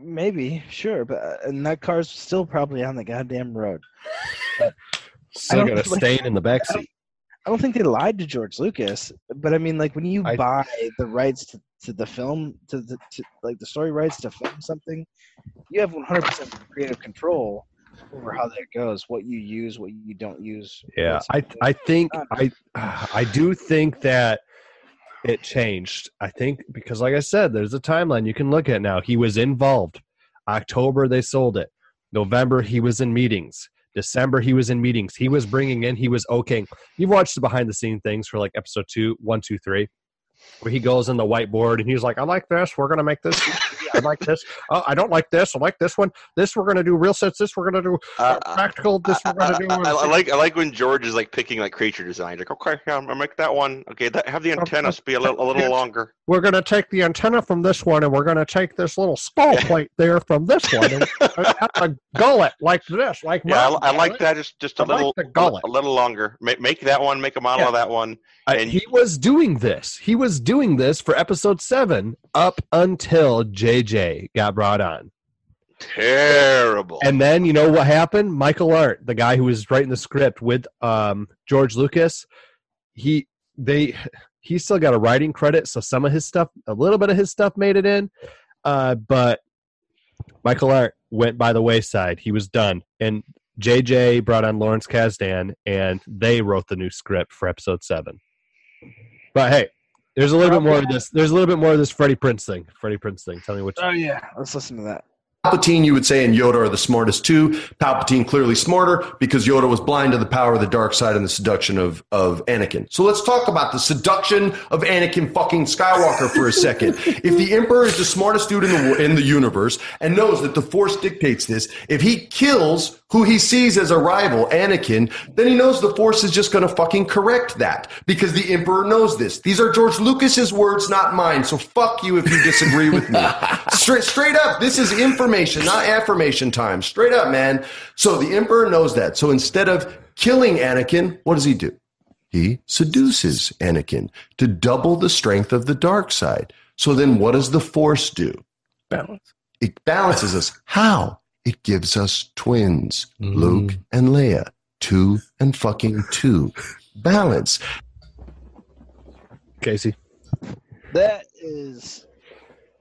Speaker 3: Maybe, sure, but uh, and that car's still probably on the goddamn road.
Speaker 2: Still got a stain in the back
Speaker 3: I don't-
Speaker 2: seat.
Speaker 3: I don't think they lied to George Lucas, but I mean, like when you
Speaker 2: I-
Speaker 3: buy the rights to, to the film, to the to, like the story rights to film something, you have 100% creative control over how that goes, what you use, what you don't use.
Speaker 2: Yeah, I I think I I do think that it changed. I think because like I said, there's a timeline you can look at now. He was involved. October they sold it. November he was in meetings. December he was in meetings. He was bringing in. He was okaying. You've watched the behind the scene things for like episode two, one, two, three, where he goes in the whiteboard and he's like, "I like this. We're gonna make this. I like this. Oh, I don't like this. I like this one. This we're gonna do real sets. This we're gonna do
Speaker 4: Uh,
Speaker 2: uh, practical. This we're gonna do."
Speaker 4: I, I- like I like when George is like picking like creature design. Like, okay, yeah, I'm gonna make that one. Okay, that, have the antennas be a little a little longer.
Speaker 2: we're going to take the antenna from this one and we're going to take this little skull plate there from this one and to gullet like this like
Speaker 4: Yeah, I. I like that. Just just a
Speaker 2: I
Speaker 4: little
Speaker 2: the gullet.
Speaker 4: a little longer. Make, make that one. Make a model
Speaker 2: Yeah.
Speaker 4: of that one.
Speaker 2: Uh,
Speaker 4: and-
Speaker 2: he was doing this he was doing this for episode 7 up until jj got brought on.
Speaker 4: Terrible.
Speaker 2: and then you know what happened? Michael Arndt the guy who was writing the script with um, george lucas he they he still got a writing credit so some of his stuff a little bit of his stuff made it in. Uh, but michael arndt went by the wayside. He was done. And jj brought on lawrence kasdan and they wrote the new script for episode 7 but hey there's a little bit more of this there's a little bit more of this freddie prinze thing freddie prinze thing tell me what you
Speaker 3: Oh yeah, let's listen to that.
Speaker 6: Palpatine, you would say, and Yoda are the smartest too. Palpatine clearly smarter because Yoda was blind to the power of the dark side and the seduction of, of Anakin. So let's talk about the seduction of Anakin fucking Skywalker for a second. if the Emperor is the smartest dude in the, in the universe and knows that the Force dictates this, if he kills who he sees as a rival, Anakin, then he knows the Force is just going to fucking correct that because the Emperor knows this. These are George Lucas's words, not mine. So fuck you if you disagree with me. straight, straight up, this is information, not affirmation time. Straight up, man. So the Emperor knows that. So instead of killing Anakin, what does he do? He seduces Anakin to double the strength of the dark side. So then what does the Force do?
Speaker 2: balance
Speaker 6: It balances us. How? It gives us twins,
Speaker 2: Mm.
Speaker 6: Luke and Leia. Two and fucking two. Balance.
Speaker 2: casey
Speaker 3: That is,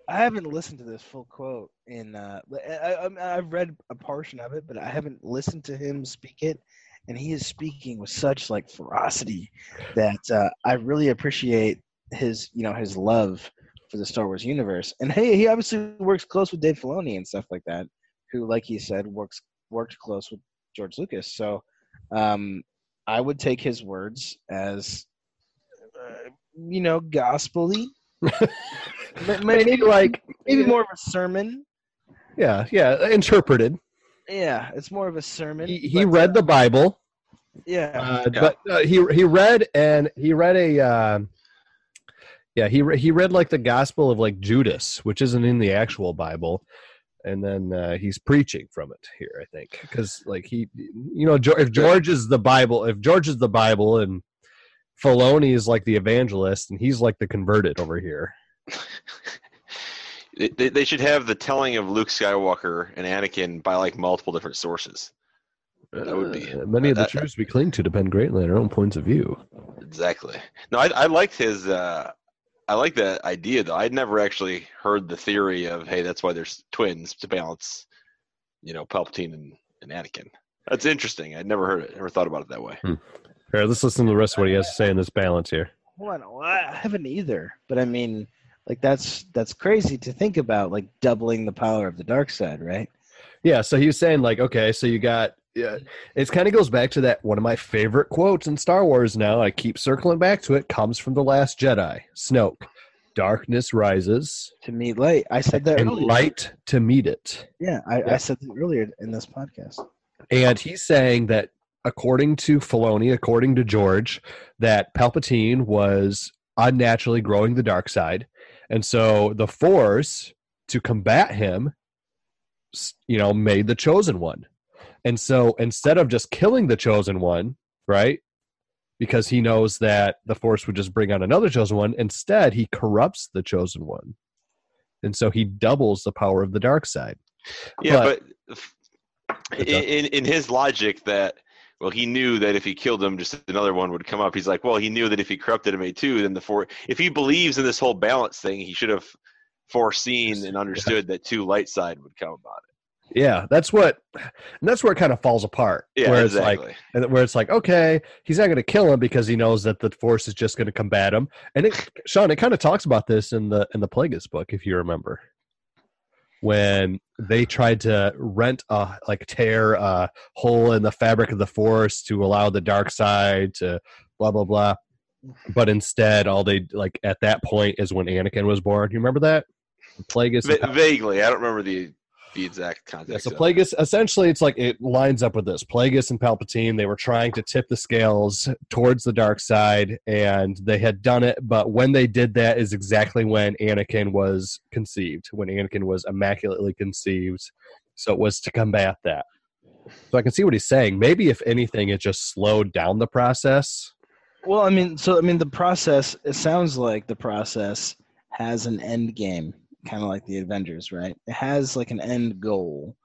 Speaker 3: I haven't listened to this full quote in. Uh, I, I, I've read a portion of it, but I haven't listened to him speak it, and he is speaking with such like ferocity that uh, I really appreciate his, you know, his love for the Star Wars universe. And hey, he obviously works close with Dave Filoni and stuff like that, who, like he said, works worked close with George Lucas. So, um, I would take his words as, uh, you know, gospelly. Maybe like maybe more of a sermon.
Speaker 2: yeah yeah interpreted
Speaker 3: Yeah, it's more of a sermon.
Speaker 2: he, he
Speaker 3: but,
Speaker 2: read
Speaker 3: uh,
Speaker 2: the bible
Speaker 3: yeah.
Speaker 2: Uh,
Speaker 4: Yeah.
Speaker 2: But uh, he he read and he read a uh, yeah he re- he read like the Gospel of like Judas, which isn't in the actual Bible, and then uh, he's preaching from it here. I think because like he you know if George is the Bible, if George is the Bible and Filoni is like the evangelist and he's like the converted over here.
Speaker 4: They- they, should have the telling of Luke Skywalker and Anakin by like multiple different sources. That would be-
Speaker 2: Uh, many of the
Speaker 4: that-
Speaker 2: truths we cling to depend greatly on our own points of view.
Speaker 4: Exactly. No, I, I liked his. Uh, I like that idea though. I'd never actually heard the theory of hey, that's why there's twins to balance, you know, Palpatine and, and Anakin. That's interesting. I'd never heard it. Never thought about it that way. Hmm.
Speaker 2: All right, let's listen to the rest of what he has to say in this balance here.
Speaker 3: Hold on, well, I haven't either. But I mean, like that's that's crazy to think about, like doubling the power of the dark side, right?
Speaker 2: Yeah, so he was saying like, okay, so you got yeah, it kind of goes back to that one of my favorite quotes in Star Wars. Now I keep circling back to it. Comes from the Last Jedi, Snoke. Darkness rises,
Speaker 3: To meet light, I said that
Speaker 2: and
Speaker 3: earlier.
Speaker 2: light to meet it.
Speaker 3: Yeah, I,
Speaker 2: Yeah.
Speaker 3: I said that earlier in this podcast.
Speaker 2: And he's saying that according to Filoni, according to George, that Palpatine was unnaturally growing the dark side. And so the Force, to combat him, you know, made the chosen one. And so instead of just killing the chosen one, right? Because he knows that the Force would just bring on another chosen one, instead he corrupts the chosen one. And so he doubles the power of the dark side.
Speaker 4: Yeah,
Speaker 2: But-
Speaker 4: but, in, in his logic that well, he knew that if he killed him, just another one would come up. He's like, well, he knew that if he corrupted him, too, then the four. If he believes in this whole balance thing, he should have foreseen and understood that two light side would come about it.
Speaker 2: Yeah, that's what, and that's where it kind of falls apart.
Speaker 4: Yeah,
Speaker 2: where it's
Speaker 4: exactly.
Speaker 2: like, and where it's like, okay, he's not going to kill him because he knows that the force is just going to combat him. And it, Sean, it kind of talks about this in the in the Plagueis book, if you remember, when they tried to rent a like tear a hole in the fabric of the force to allow the dark side to blah blah blah. But instead, all they like at that point is when Anakin was born. You remember that? Plagueis.
Speaker 4: Va- vaguely, I don't remember the the exact
Speaker 2: yeah,
Speaker 4: context.
Speaker 2: so
Speaker 4: of.
Speaker 2: Plagueis essentially it's like it lines up with this. Plagueis and Palpatine, they were trying to tip the scales towards the dark side, and they had done it, but when they did that is exactly when Anakin was conceived, when Anakin was immaculately conceived. So it was to combat that. So I can see what he's saying. Maybe if anything, it just slowed down the process.
Speaker 3: Well, I mean, so I mean, the process. It sounds like the process has an end game, kind of like the Avengers, right? It has like an end goal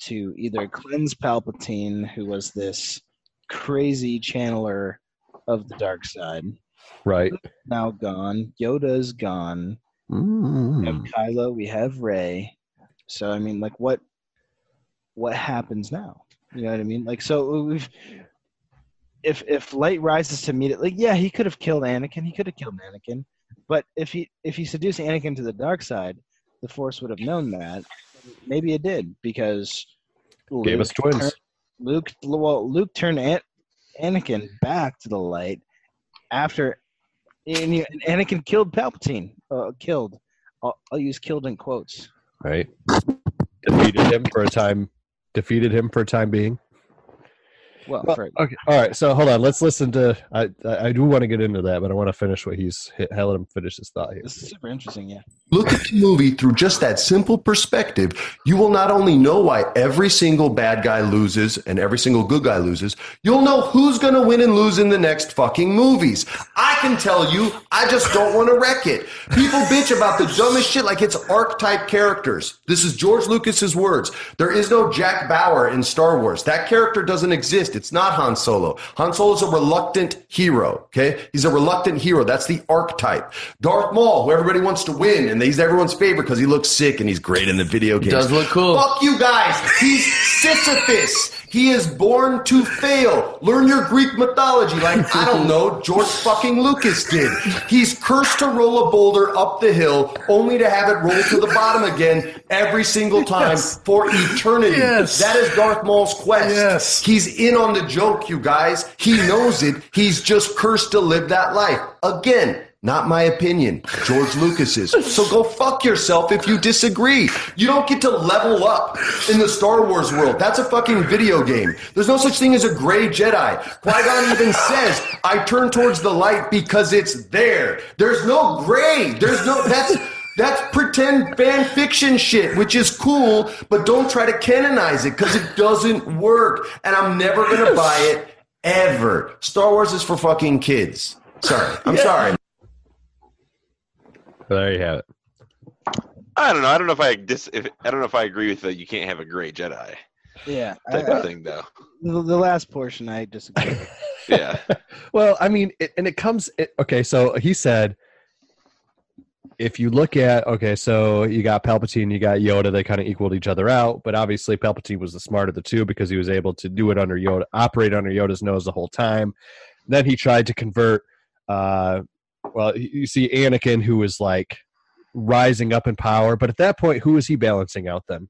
Speaker 3: to either cleanse Palpatine, who was this crazy channeler of the dark side,
Speaker 2: Right.
Speaker 3: now gone. Yoda's gone. We have
Speaker 2: Mm.
Speaker 3: Kylo. We have Rey. So I mean, like, what what happens now? You know what I mean? Like, so we've if if light rises to meet it, like, yeah, he could have killed Anakin. He could have killed Anakin. But if he if he seduced Anakin to the dark side, the Force would have known that. Maybe it did because
Speaker 2: Gave us twins.
Speaker 3: turned- Luke well, Luke turned An- Anakin back to the light after and, you- and Anakin killed Palpatine. Uh, killed. I'll, I'll use killed in quotes.
Speaker 2: Right. Defeated him for a time. Defeated him for a time being.
Speaker 3: Well,
Speaker 2: Well,
Speaker 3: for,
Speaker 2: Okay. All right. So hold on. Let's listen to. I I I do want to get into that, but I want to finish what he's. I let him finish his thought here.
Speaker 3: this is super interesting. Yeah.
Speaker 6: Look at the movie through just that simple perspective. You will not only know why every single bad guy loses and every single good guy loses, you'll know who's going to win and lose in the next fucking movies. I can tell you, I just don't want to wreck it. People bitch about the dumbest shit like it's archetype characters. This is George Lucas's words. There is no Jack Bauer in Star Wars. That character doesn't exist. It's not Han Solo. Han Solo's a reluctant hero, okay? He's a reluctant hero. That's the archetype. Darth Maul, who everybody wants to win, and he's everyone's favorite because he looks sick and he's great in the video game.
Speaker 7: does look cool.
Speaker 6: Fuck you guys. He's Sisyphus. He is born to fail. Learn your Greek mythology like, I don't know, George fucking Lucas did. He's cursed to roll a boulder up the hill only to have it roll to the bottom again every single time for eternity.
Speaker 7: Yes.
Speaker 6: That is Darth Maul's quest.
Speaker 7: Yes.
Speaker 6: He's in on the joke, you guys. He knows it. He's just cursed to live that life. Again, not my opinion. George Lucas's. So go fuck yourself if you disagree. You don't get to level up in the Star Wars world. That's a fucking video game. There's no such thing as a gray Jedi. Qui-Gon even says, I turn towards the light because it's there. There's no gray. There's no, that's, that's pretend fan fiction shit, which is cool, but don't try to canonize it because it doesn't work. And I'm never going to buy it ever. Star Wars is for fucking kids. Sorry. I'm sorry.
Speaker 2: There you have it.
Speaker 4: I don't know. I don't know if I dis. If, I don't know if I agree with that. You can't have a gray Jedi
Speaker 3: Yeah.
Speaker 4: type
Speaker 3: I-
Speaker 4: of thing, though.
Speaker 3: the, the last portion I disagree.
Speaker 4: Yeah.
Speaker 2: Well, I mean, it, and it comes. It, okay, so he said, if you look at okay, so you got Palpatine, you got Yoda, they kind of equaled each other out, but obviously Palpatine was the smarter of the two because he was able to do it under Yoda, operate under Yoda's nose the whole time. Then he tried to convert. Uh, well, you see Anakin, who is like rising up in power, but at that point, who is he balancing out? Then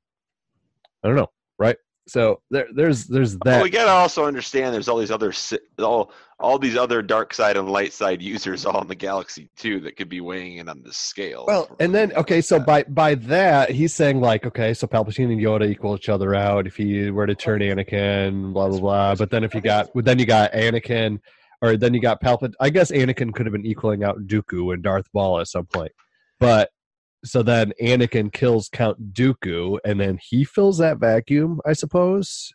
Speaker 2: I don't know, right? So there, there's there's that.
Speaker 4: we gotta also understand there's all these other all all these other dark side and light side users all in the galaxy too that could be weighing in on this scale.
Speaker 2: Well, and then okay, so by by that he's saying like, okay, so Palpatine and Yoda equal each other out if he were to turn Anakin, blah blah blah. But then if you got, well, then you got Anakin, or then you got Palpatine. I guess Anakin could have been equaling out Dooku and Darth Maul at some point, but so then Anakin kills Count Dooku, and then he fills that vacuum, I suppose.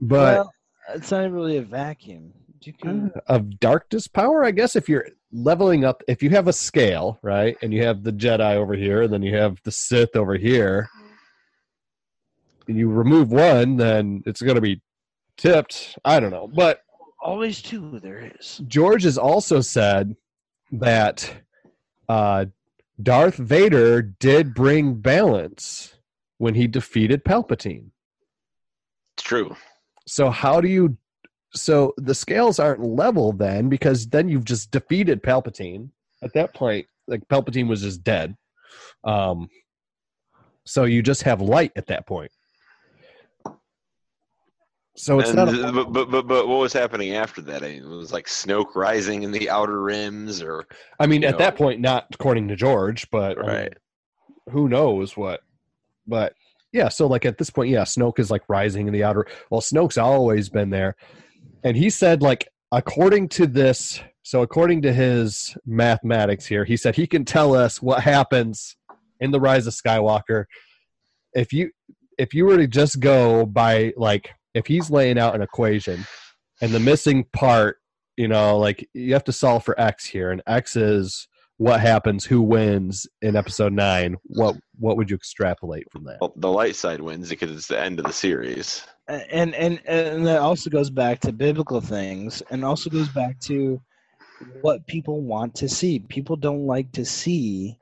Speaker 2: But
Speaker 3: well, it's not really a vacuum. You can, uh,
Speaker 2: of darkness power i guess if you're leveling up if you have a scale right and you have the jedi over here and then you have the sith over here and you remove one then it's going to be tipped i don't know but
Speaker 3: always two there is.
Speaker 2: george has also said that uh, darth vader did bring balance when he defeated palpatine
Speaker 4: it's true.
Speaker 2: so how do you so the scales aren't level then because then you've just defeated Palpatine. At that point, like Palpatine was just dead. Um so you just have light at that point. So it's
Speaker 4: And
Speaker 2: not a,
Speaker 4: but, but but but what was happening after that? I mean, it was like Snoke rising in the outer rims, or
Speaker 2: I mean at
Speaker 4: know.
Speaker 2: that point not according to George, but I mean,
Speaker 4: right?
Speaker 2: who knows what but yeah so like at this point yeah snoke is like rising in the outer well snoke's always been there and he said like according to this so according to his mathematics here he said he can tell us what happens in the rise of skywalker if you if you were to just go by like if he's laying out an equation and the missing part you know like you have to solve for x here and x is what happens who wins in episode 9 what what would you extrapolate from that?
Speaker 4: Well, the light side wins because it's the end of the series.
Speaker 3: and and and that also goes back to biblical things and also goes back to what people want to see. People don't like to see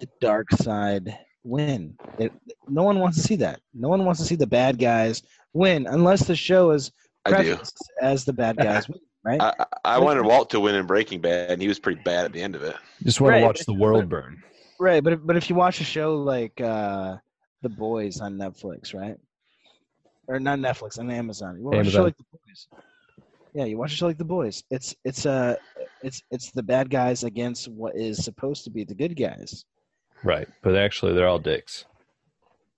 Speaker 3: the dark side win. It, no one wants to see that. No one wants to see the bad guys win unless the show is prefaced as the bad guys win right?
Speaker 4: I, I I wanted Walt to win in Breaking Bad, and he was pretty bad at the end of it.
Speaker 2: just want
Speaker 3: Right,
Speaker 2: to watch the world burn.
Speaker 3: Right but if, but if you watch a show like uh the boys on netflix right? Or not netflix on amazon. You watch a show like the boys. Yeah you watch a show like the boys. It's it's uh it's it's the bad guys against what is supposed to be the good guys.
Speaker 2: Right but actually they're all dicks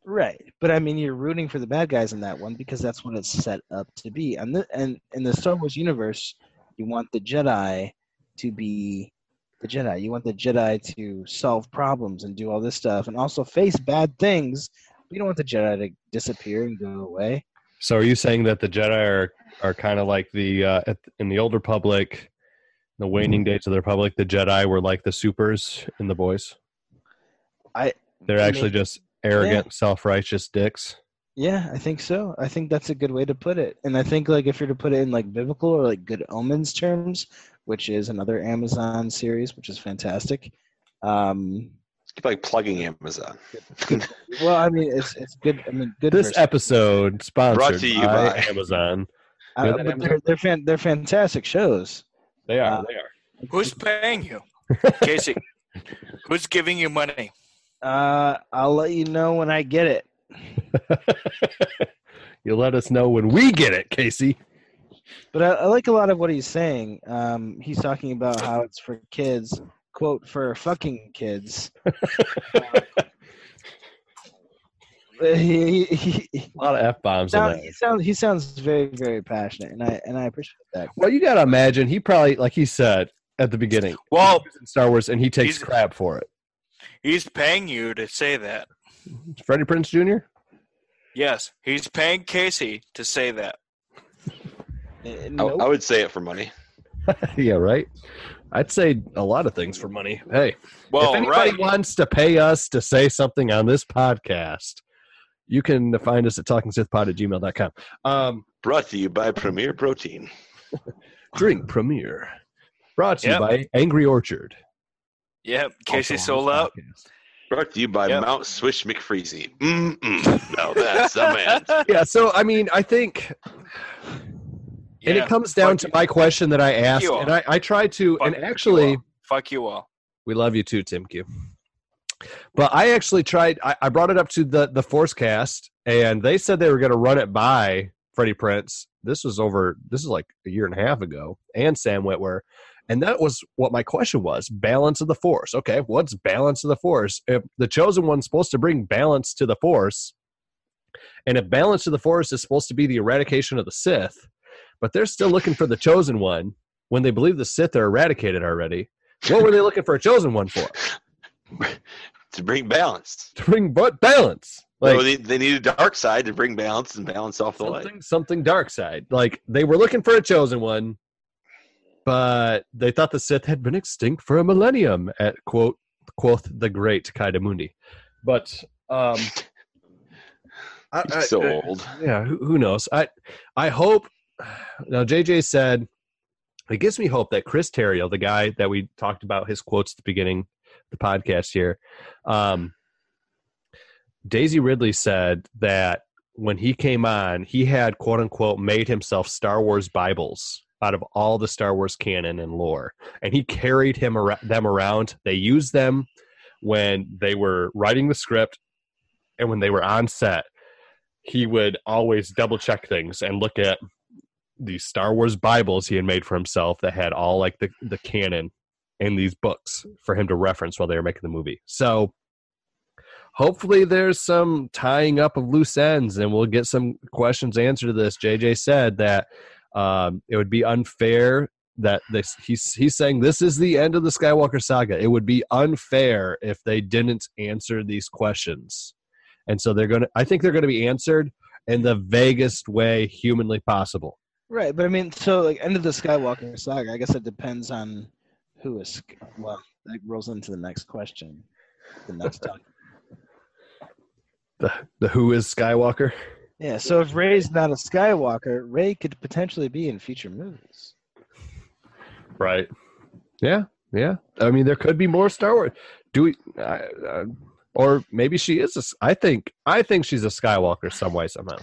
Speaker 3: right but i mean you're rooting for the bad guys in that one because that's what it's set up to be and the, and in the star wars universe you want the jedi to be the jedi. You want the jedi to solve problems and do all this stuff and also face bad things but you don't want the jedi to disappear and go away.
Speaker 2: So are you saying that the jedi are are kind of like the uh at, in the old republic the waning days of the republic the jedi were like the supers in the boys?
Speaker 3: I-
Speaker 2: they're actually just arrogant self-righteous dicks
Speaker 3: yeah i think so i think that's a good way to put it and i think like if you're to put it in like biblical or like good omens terms which is another amazon series which is fantastic um
Speaker 4: Keep like plugging Amazon.
Speaker 3: well i mean it's it's good i mean good
Speaker 2: this
Speaker 3: versus-
Speaker 2: episode sponsored
Speaker 4: Brought to you
Speaker 2: by,
Speaker 4: by-
Speaker 2: amazon
Speaker 3: Uh, but
Speaker 2: Amazon-
Speaker 3: they're they're, fan, they're fantastic shows.
Speaker 2: they are
Speaker 3: Uh,
Speaker 2: they are
Speaker 5: Who's paying you, Casey? Who's giving you money?
Speaker 3: Uh, I'll let you know when I get it.
Speaker 2: You'll let us know when we get it, Casey.
Speaker 3: But I, I like a lot of what he's saying. Um, he's talking about how it's for kids, quote for fucking kids. Uh, he, he, he,
Speaker 2: A lot of f bombs on
Speaker 3: sound- he sounds he sounds very very passionate, and I and I appreciate that.
Speaker 2: Well, you gotta imagine he probably, like he said at the beginning,
Speaker 5: Well,
Speaker 2: he was in Star Wars, and he takes crap for it.
Speaker 5: He's paying you to say that.
Speaker 2: Freddie Prinze Jr.
Speaker 5: Yes, he's paying Casey to say that.
Speaker 3: Uh,
Speaker 4: I. I would say it for money.
Speaker 2: yeah, right. I'd say a lot of things for money. Hey,
Speaker 5: Well,
Speaker 2: if anybody
Speaker 5: right.
Speaker 2: wants to pay us to say something on this podcast, you can find us at talkingsithpod at gmail.com. Um,
Speaker 4: Brought to you by Premier Protein.
Speaker 2: drink Premier. Brought to
Speaker 5: Yep.
Speaker 2: you by Angry Orchard.
Speaker 5: Yep, Casey
Speaker 2: Also
Speaker 5: sold out.
Speaker 4: Brought to you by
Speaker 5: Yep.
Speaker 4: Mount Swish McFreezy. Mm-mm. No, that's the man.
Speaker 2: Yeah, so I mean, I think and it comes down
Speaker 5: fuck
Speaker 2: to
Speaker 5: you-
Speaker 2: my question that I asked, and I, I tried to,
Speaker 5: fuck
Speaker 2: and actually,
Speaker 5: all. fuck you all.
Speaker 2: we love you too, Tim Q. But I actually tried. I, I brought it up to the the Force cast, and they said they were going to run it by Freddie Prinze. This was over. This is like a year and a half ago, and Sam Witwer, and that was what my question was: balance of the Force. Okay, what's balance of the Force? If the chosen one's supposed to bring balance to the Force, and if balance to the Force is supposed to be the eradication of the Sith, but they're still looking for the chosen one when they believe the Sith are eradicated already. What were they looking for a chosen one for?
Speaker 4: to bring balance.
Speaker 2: To bring but balance. Like
Speaker 4: they, they need a dark side to bring balance and balance off the light.
Speaker 2: something, something dark side. Like they were looking for a chosen one, but they thought the Sith had been extinct for a millennium. At quote quoth the great Ki-Adi-Mundi. But um, I, I-
Speaker 4: so
Speaker 2: I-
Speaker 4: old.
Speaker 2: yeah, who, who knows? I I hope. Now JJ said it gives me hope that Chris Terrio, the guy that we talked about his quotes at the beginning of the podcast here, um, Daisy Ridley said that when he came on, he had quote unquote made himself Star Wars Bibles out of all the Star Wars canon and lore, and he carried him ar- them around. They used them when they were writing the script and when they were on set. He would always double check things and look at these Star Wars Bibles he had made for himself that had all like the, the canon in these books for him to reference while they were making the movie. So hopefully there's some tying up of loose ends and we'll get some questions answered to this. JJ said that um, it would be unfair that this he's he's saying this is the end of the Skywalker saga. It would be unfair if they didn't answer these questions. And so they're to I think they're going to be answered in the vaguest way humanly possible.
Speaker 3: Right, but I mean, so like end of the Skywalker saga. I guess it depends on who is. Well, that rolls into the next question. The next talk.
Speaker 2: The the who is Skywalker?
Speaker 3: Yeah, so if Rey's not a Skywalker, Rey could potentially be in future movies.
Speaker 2: Right. Yeah. Yeah. I mean, there could be more Star Wars. Do we? Uh, uh, or maybe she is. A, s- I think. I think she's a Skywalker some way somehow.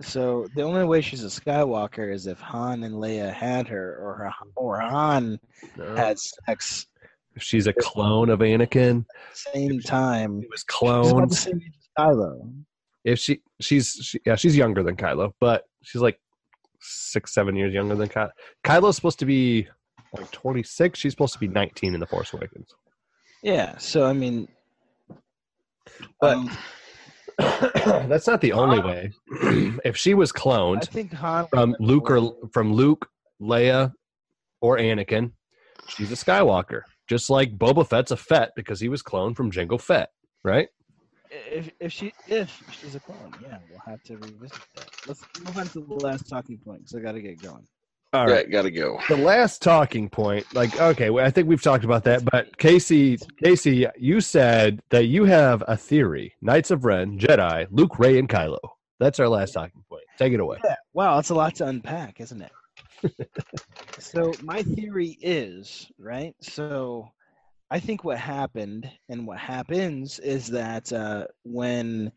Speaker 3: So the only way she's a Skywalker is if Han and Leia had her, or her, or Han had sex
Speaker 2: If she's a clone of Anakin,
Speaker 3: same time.
Speaker 2: she was
Speaker 3: She's about the same age as Kylo.
Speaker 2: If she, she's, she, yeah, she's younger than Kylo, but she's like six, seven years younger than Kylo. Kylo's supposed to be like twenty six. She's supposed to be nineteen in the Force Awakens.
Speaker 3: Yeah. So I mean,
Speaker 2: But-
Speaker 3: um,
Speaker 2: That's not the only way. if she was
Speaker 3: I
Speaker 2: cloned, from Luke or from Luke, Leia, or Anakin, she's a Skywalker. Just like Boba Fett's a Fett because he was cloned from Jango Fett, right?
Speaker 3: If if she if she's a clone, yeah, we'll have to revisit that. Let's move on to the last talking point because I got to get going.
Speaker 2: All
Speaker 4: Right, gotta go.
Speaker 2: The last talking point, like, okay, well, I think we've talked about that, but Casey, Casey, you said that you have a theory: Knights of Ren, Jedi, Luke, Rey, and Kylo. That's our last talking point. Take it away.
Speaker 3: Yeah. Wow, that's a lot to unpack, isn't it? so my theory is right. So I think what happened and what happens is that uh, when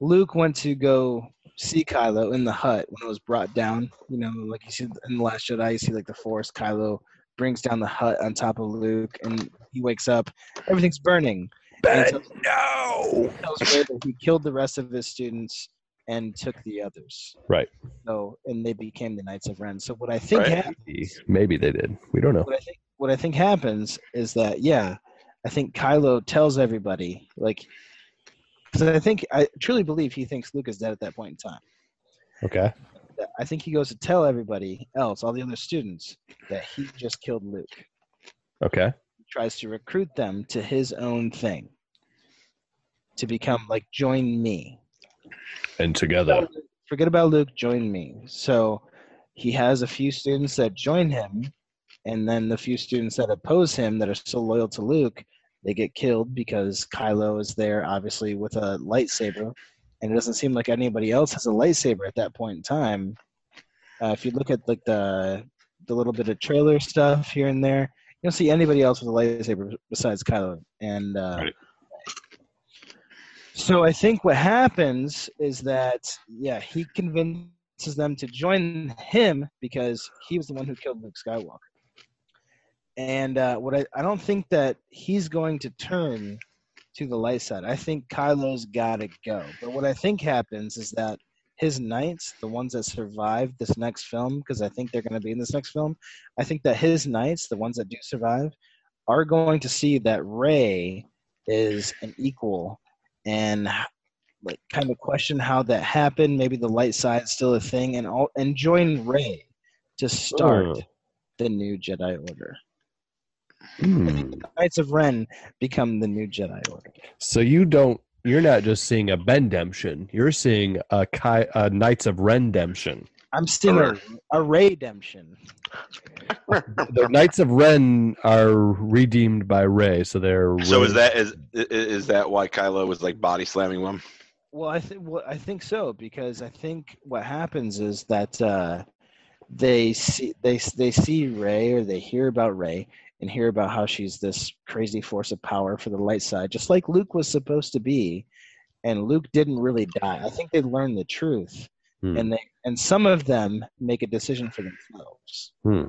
Speaker 3: Luke went to go see Kylo in the hut when it was brought down, you know, like you see in the Last Jedi, you see like the Force. Kylo brings down the hut on top of Luke, and he wakes up, everything's burning. And so-
Speaker 2: no.
Speaker 3: tells Rey that he killed the rest of his students and took the others.
Speaker 2: Right.
Speaker 3: So and they became the Knights of Ren. So what I think
Speaker 4: Right.
Speaker 3: hap-
Speaker 2: Maybe, maybe they did. We don't know.
Speaker 3: what I think what I think happens is that yeah, I think Kylo tells everybody like because I think I truly believe he thinks Luke is dead at that point in time.
Speaker 2: Okay.
Speaker 3: I think he goes to tell everybody else, all the other students, that he just killed Luke.
Speaker 2: Okay.
Speaker 3: He tries to recruit them to his own thing. To become like join me.
Speaker 2: And together.
Speaker 3: forget about Luke, join me. So he has a few students that join him, and then the few students that oppose him that are still loyal to Luke, they get killed because Kylo is there, obviously, with a lightsaber. And it doesn't seem like anybody else has a lightsaber at that point in time. Uh, if you look at like the the little bit of trailer stuff here and there, you don't see anybody else with a lightsaber besides Kylo. And uh,
Speaker 2: Right.
Speaker 3: so I think what happens is that yeah, he convinces them to join him because he was the one who killed Luke Skywalker. And uh, what I, I don't think that he's going to turn to the light side. I think Kylo's got to go. But what I think happens is that his knights, the ones that survive this next film, because I think they're going to be in this next film, I think that his knights, the ones that do survive, are going to see that Rey is an equal and like kind of question how that happened. Maybe the light side's still a thing, and all and join Rey to start
Speaker 2: Oh.
Speaker 3: the new Jedi Order.
Speaker 2: Hmm.
Speaker 3: Knights of Ren become the new Jedi Order.
Speaker 2: So you don't. You're not just seeing a Bendemption. You're seeing a, Ki- a Knights of Rendemption.
Speaker 3: I'm seeing a, a Rey redemption.
Speaker 2: The Knights of Ren are redeemed by Rey, so they're.
Speaker 4: So is that is is that why Kylo was like body slamming them?
Speaker 3: Well, I think well, I think so because I think what happens is that uh, they see they they see Rey or they hear about Rey and hear about how she's this crazy force of power for the light side, just like Luke was supposed to be, and Luke didn't really die. I think they learned the truth,
Speaker 2: Hmm.
Speaker 3: and they and some of them make a decision for themselves,
Speaker 2: Hmm.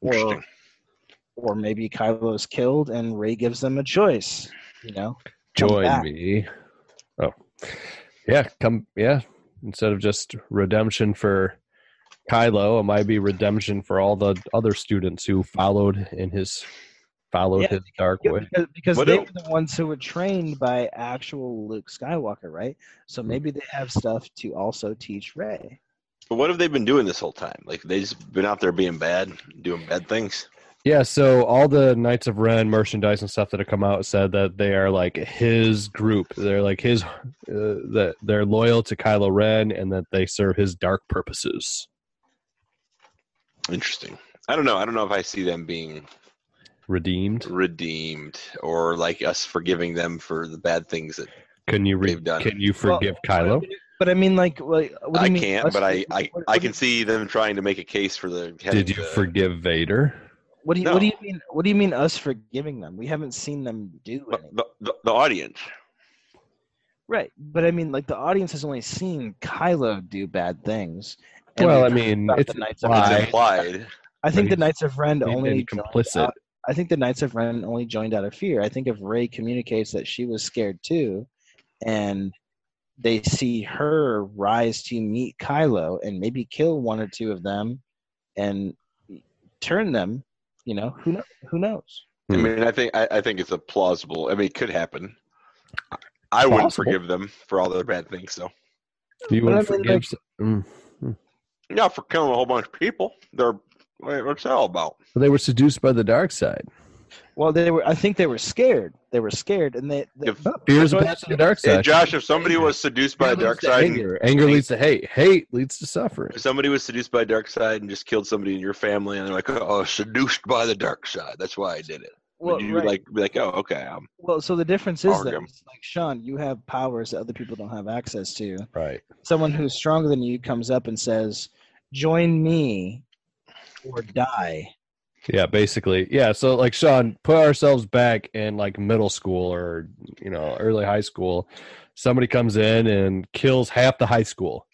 Speaker 3: or or maybe Kylo's killed and Rey gives them a choice. You know,
Speaker 2: Join
Speaker 3: back.
Speaker 2: me. Oh, yeah. Come. Yeah. Instead of just redemption for Kylo, it might be redemption for all the other students who followed in his followed
Speaker 3: Yeah,
Speaker 2: his dark way.
Speaker 3: because, because they
Speaker 4: do-
Speaker 3: were the ones who were trained by actual Luke Skywalker, right? So maybe they have stuff to also teach Rey.
Speaker 4: But what have they been doing this whole time? Like they just been out there being bad, doing bad things.
Speaker 2: Yeah, so all the Knights of Ren merchandise and stuff that have come out said that they are like his group. They're like his, uh, that they're loyal to Kylo Ren and that they serve his dark purposes.
Speaker 4: Interesting. I don't know. I don't know if I see them being
Speaker 2: Redeemed.
Speaker 4: redeemed or like us forgiving them for the bad things that
Speaker 2: Can you re-
Speaker 4: They've done.
Speaker 2: can you
Speaker 3: Well,
Speaker 2: forgive Kylo?
Speaker 3: But I mean, like, like what do you
Speaker 4: I
Speaker 3: mean,
Speaker 4: can't.
Speaker 3: us-
Speaker 4: But I I, I can see them trying to make a case for the.
Speaker 2: Did you
Speaker 4: to-
Speaker 2: forgive Vader?
Speaker 3: What do you What do you mean? What do you mean us forgiving them? We haven't seen them do
Speaker 4: the,
Speaker 3: anything,
Speaker 4: the, the, the audience?
Speaker 3: right? But I mean, like, the audience has only seen Kylo do bad things. And
Speaker 2: Well, I mean, it's
Speaker 3: the Knights of
Speaker 2: implied.
Speaker 4: It's implied.
Speaker 3: I think the Knights of Ren only
Speaker 2: complicit.
Speaker 3: out- I think the Knights of Ren only joined out of fear. I think if Rey communicates that she was scared too, and they see her rise to meet Kylo and maybe kill one or two of them and turn them, you know, who know, who knows?
Speaker 4: I
Speaker 2: Hmm.
Speaker 4: mean, I think I, I think it's a plausible. I mean, it could happen. I wouldn't
Speaker 2: Possible.
Speaker 4: forgive them for all their bad things. Though. So,
Speaker 2: You
Speaker 3: But I
Speaker 2: wouldn't forgive?
Speaker 3: like-
Speaker 2: s- mm.
Speaker 4: Yeah, for killing a whole bunch of people, they're what's that all about?
Speaker 2: They were seduced by the dark side.
Speaker 3: Well, they were. I think they were scared. They were scared, and they. they
Speaker 4: If,
Speaker 2: Fear is a
Speaker 3: Well,
Speaker 2: path to the dark
Speaker 4: hey,
Speaker 2: side.
Speaker 4: Josh, if somebody was seduced by
Speaker 2: Fear
Speaker 4: the dark
Speaker 2: leads to
Speaker 4: side, and,
Speaker 2: anger. Anger leads to hate. Hate leads to suffering.
Speaker 4: if somebody was seduced by the dark side and just killed somebody in your family, and they're like, "Oh, seduced by the dark side. That's why I did it."
Speaker 3: well,
Speaker 4: Would you
Speaker 3: right.
Speaker 4: like be like, "Oh, okay, um,
Speaker 3: well, so the difference is that, like Sean, you have powers that other people don't have access to.
Speaker 2: Right.
Speaker 3: Someone who's stronger than you comes up and says, "Join me, or die."
Speaker 2: Yeah, basically. Yeah. So like Sean, put ourselves back in like middle school or you know, early high school. Somebody comes in and kills half the high school.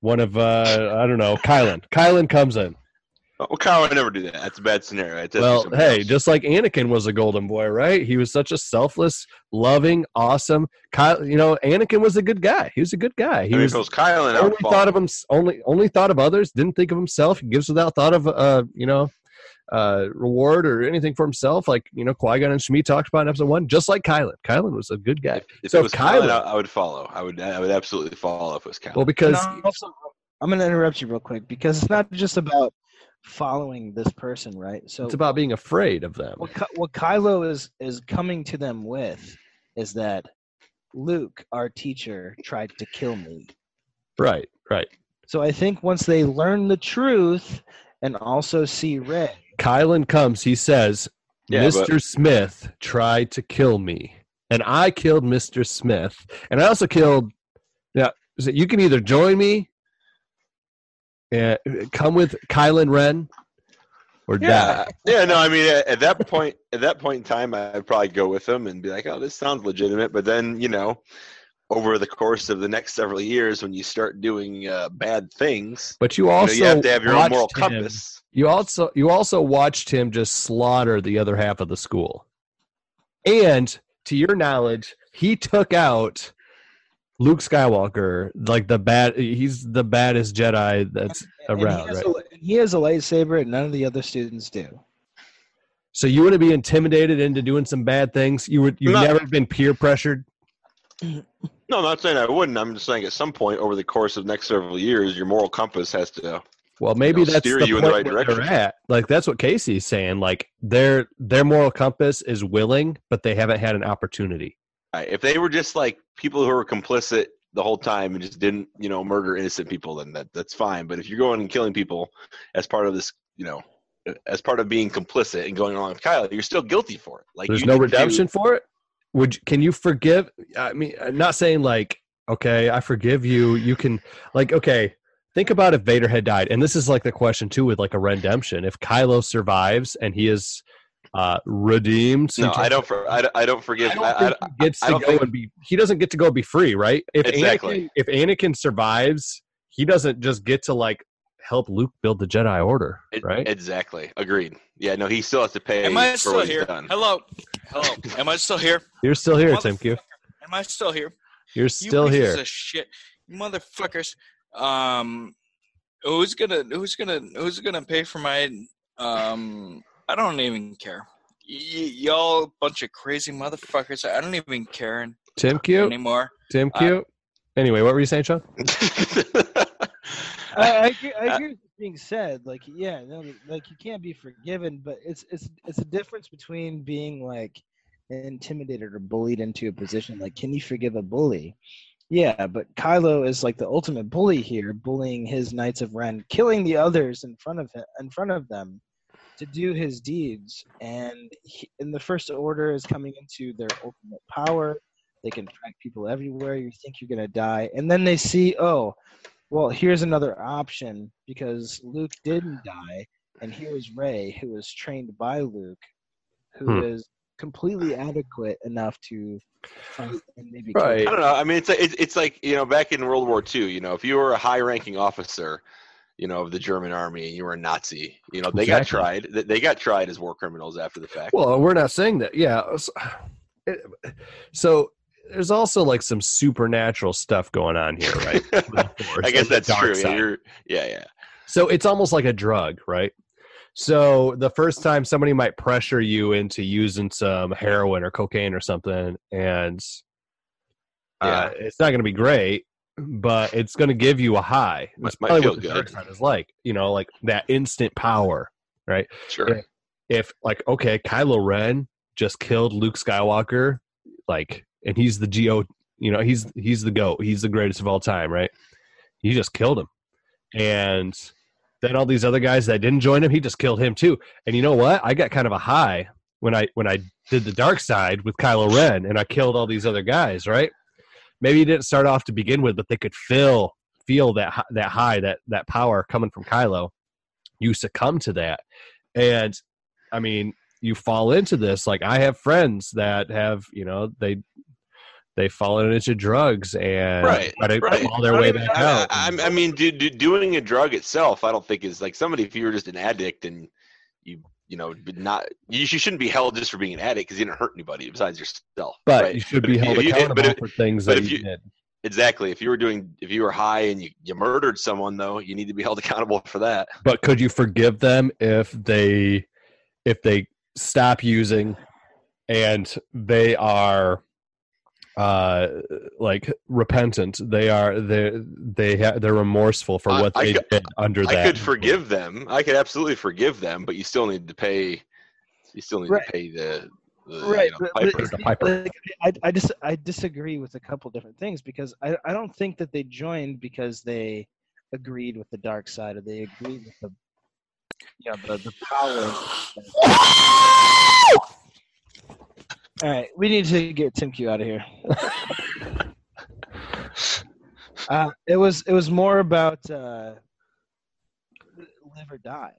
Speaker 2: One of uh I don't know, Kylan. Kylan comes in.
Speaker 4: Well, Kyle would never do that. That's a bad scenario.
Speaker 2: Well, hey,
Speaker 4: else.
Speaker 2: just like Anakin was a golden boy, right? He was such a selfless, loving, awesome. Kyle, you know, Anakin was a good guy. He was a good guy. He
Speaker 4: I mean,
Speaker 2: was
Speaker 4: if it was Kyle and
Speaker 2: only thought of him only only thought of others didn't think of himself he gives without thought of uh you know uh reward or anything for himself like you know Qui-Gon and Shmi talked about in episode one just like Kylan Kylan was a good guy
Speaker 4: If, if
Speaker 2: So
Speaker 4: it was Kyle,
Speaker 2: Kylo-
Speaker 4: I, I would follow. I would. I would absolutely follow if it was Kyle.
Speaker 2: well because
Speaker 3: And also, I'm going to interrupt you real quick because it's not just about following this person, right? So
Speaker 2: it's about being afraid of them
Speaker 3: what, Ky- what Kylo is is coming to them with is that Luke, our teacher, tried to kill me.
Speaker 2: right right
Speaker 3: So I think once they learn the truth and also see Rey,
Speaker 2: Kylan comes he says
Speaker 4: Yeah,
Speaker 2: Mr. Smith tried to kill me and I killed Mr. Smith and I also killed yeah so you can either join me and come with Kylan Ren or die
Speaker 4: yeah, yeah. No, I mean, at, at that point, at that point in time, I'd probably go with them and be like, "Oh, this sounds legitimate." But then, you know, over the course of the next several years, when you start doing uh, bad things,
Speaker 2: But you
Speaker 4: you, know,
Speaker 2: also
Speaker 4: you have to have your own moral
Speaker 2: him-
Speaker 4: compass.
Speaker 2: You also you also watched him just slaughter the other half of the school, and to your knowledge, he took out Luke Skywalker, like the bad. He's the baddest Jedi that's
Speaker 3: And he
Speaker 2: around,
Speaker 3: has
Speaker 2: right?
Speaker 3: a- he has a lightsaber, and none of the other students do.
Speaker 2: So you wouldn't be intimidated into doing some bad things. You would. You've
Speaker 4: No.
Speaker 2: never been peer pressured.
Speaker 4: No, I'm not saying I wouldn't. I'm just saying at some point over the course of the next several years, your moral compass has to.
Speaker 2: Well, maybe
Speaker 4: know,
Speaker 2: that's
Speaker 4: steer
Speaker 2: the
Speaker 4: you in
Speaker 2: point
Speaker 4: the right
Speaker 2: they're
Speaker 4: direction.
Speaker 2: at. Like that's what Casey's saying. Like their their moral compass is willing, but they haven't had an opportunity.
Speaker 4: Right, if they were just like people who were complicit the whole time and just didn't, you know, murder innocent people, then that that's fine. But if you're going and killing people as part of this, you know, as part of being complicit and going along with Kyle, you're still guilty for it. Like
Speaker 2: There's no redemption for it. Would you- can you forgive? I mean, I'm not saying like okay, I forgive you. You can like okay. Think about if Vader had died, and this is like the question too with like a redemption. If Kylo survives and he is uh redeemed, so
Speaker 4: No, I don't. For, I, don't- I don't forgive.
Speaker 2: I don't
Speaker 4: I, I,
Speaker 2: he gets
Speaker 4: I
Speaker 2: to go
Speaker 4: think-
Speaker 2: and be. He doesn't get to go be free, right? If
Speaker 4: Exactly.
Speaker 2: Anakin, if Anakin survives, he doesn't just get to like help Luke build the Jedi Order,
Speaker 4: it-
Speaker 2: right?
Speaker 4: Exactly. Agreed. Yeah. No, he still has to pay
Speaker 5: Am I
Speaker 4: for
Speaker 5: still
Speaker 4: what he's
Speaker 5: here?
Speaker 4: done.
Speaker 5: Hello, hello. Am I still here?
Speaker 2: You're still here, Tim Q.
Speaker 5: Am I still here?
Speaker 2: You're still
Speaker 5: pieces
Speaker 2: here.
Speaker 5: Of shit, you motherfuckers. Um, who's gonna who's gonna who's gonna pay for my um? I don't even care. Y- y'all bunch of crazy motherfuckers. I don't even care
Speaker 2: Tim Q.
Speaker 5: anymore.
Speaker 2: Tim
Speaker 5: Uh,
Speaker 2: Q. Anyway, what were you saying, Sean?
Speaker 3: I, I, agree, I agree with what's being said. Like, yeah, no, like you can't be forgiven, but it's it's it's a difference between being like intimidated or bullied into a position. Like, can you forgive a bully? Yeah, but Kylo is like the ultimate bully here, bullying his Knights of Ren, killing the others in front of him, in front of them, to do his deeds. And he, and the First Order is coming into their ultimate power. They can track people everywhere. You think you're gonna die, and then they see, oh, well, here's another option because Luke didn't die, and here is Rey, who was trained by Luke, who is
Speaker 2: Hmm.
Speaker 3: completely adequate enough to fight and maybe
Speaker 2: Right.
Speaker 4: I don't know. I mean, it's it's it's like you know, back in World War II, you know, if you were a high-ranking officer, you know, of the German army and you were a Nazi, you know, they got tried. They- got tried as war criminals after the fact.
Speaker 2: Well, we're not saying that. Yeah. So, there's also like some supernatural stuff going on here, right? With the Force
Speaker 4: I guess that's true. Yeah, you're, yeah, yeah.
Speaker 2: So it's almost like a drug, right? So the first time somebody might pressure you into using some heroin or cocaine or something, and uh, it's not going to be great, but it's going to give you a high. That's
Speaker 4: might
Speaker 2: probably what the dark
Speaker 4: good.
Speaker 2: side is like, you know, like that instant power. right?
Speaker 4: Sure.
Speaker 2: Yeah. If like, okay, Kylo Ren just killed Luke Skywalker, like, and he's the go, you know, he's he's the goat, he's the greatest of all time, right? He just killed him, and then all these other guys that didn't join him, he just killed him too. And you know what? I got kind of a high when I when I did the dark side with Kylo Ren, and I killed all these other guys, right? Maybe he didn't start off to begin with, but they could feel feel that that high, that that power coming from Kylo. You succumb to that, and I mean, you fall into this. Like I have friends that have, you know, they they've fallen into drugs and
Speaker 4: Right,
Speaker 2: try to
Speaker 4: right.
Speaker 2: claw their way back
Speaker 4: I,
Speaker 2: out.
Speaker 4: I, I mean, do, do, doing a drug itself, I don't think is like somebody. If you were just an addict and you, you know, not, you, shouldn't be held just for being an addict because you didn't hurt anybody besides yourself.
Speaker 2: but
Speaker 4: right?
Speaker 2: you should
Speaker 4: But
Speaker 2: be held
Speaker 4: you-
Speaker 2: accountable for things that you,
Speaker 4: you-
Speaker 2: did.
Speaker 4: Exactly. If you were doing, if you were high and you, you murdered someone, though, you need to be held accountable for that.
Speaker 2: But could you forgive them if they if they stop using and they are uh like repentant they are they they ha- they're remorseful for what
Speaker 4: I
Speaker 2: they
Speaker 4: could-
Speaker 2: did under
Speaker 4: I
Speaker 2: that i
Speaker 4: could forgive them. I could absolutely forgive them, but you still need to pay. You still need
Speaker 3: Right.
Speaker 4: to pay the, the
Speaker 3: Right,
Speaker 4: you know, piper.
Speaker 2: The piper.
Speaker 3: I, I just I disagree with a couple different things because I, I don't think that they joined because they agreed with the dark side or they agreed with the you know the, the power. All right, we need to get Tim Q out of here. uh, it was it was more about uh, live or die.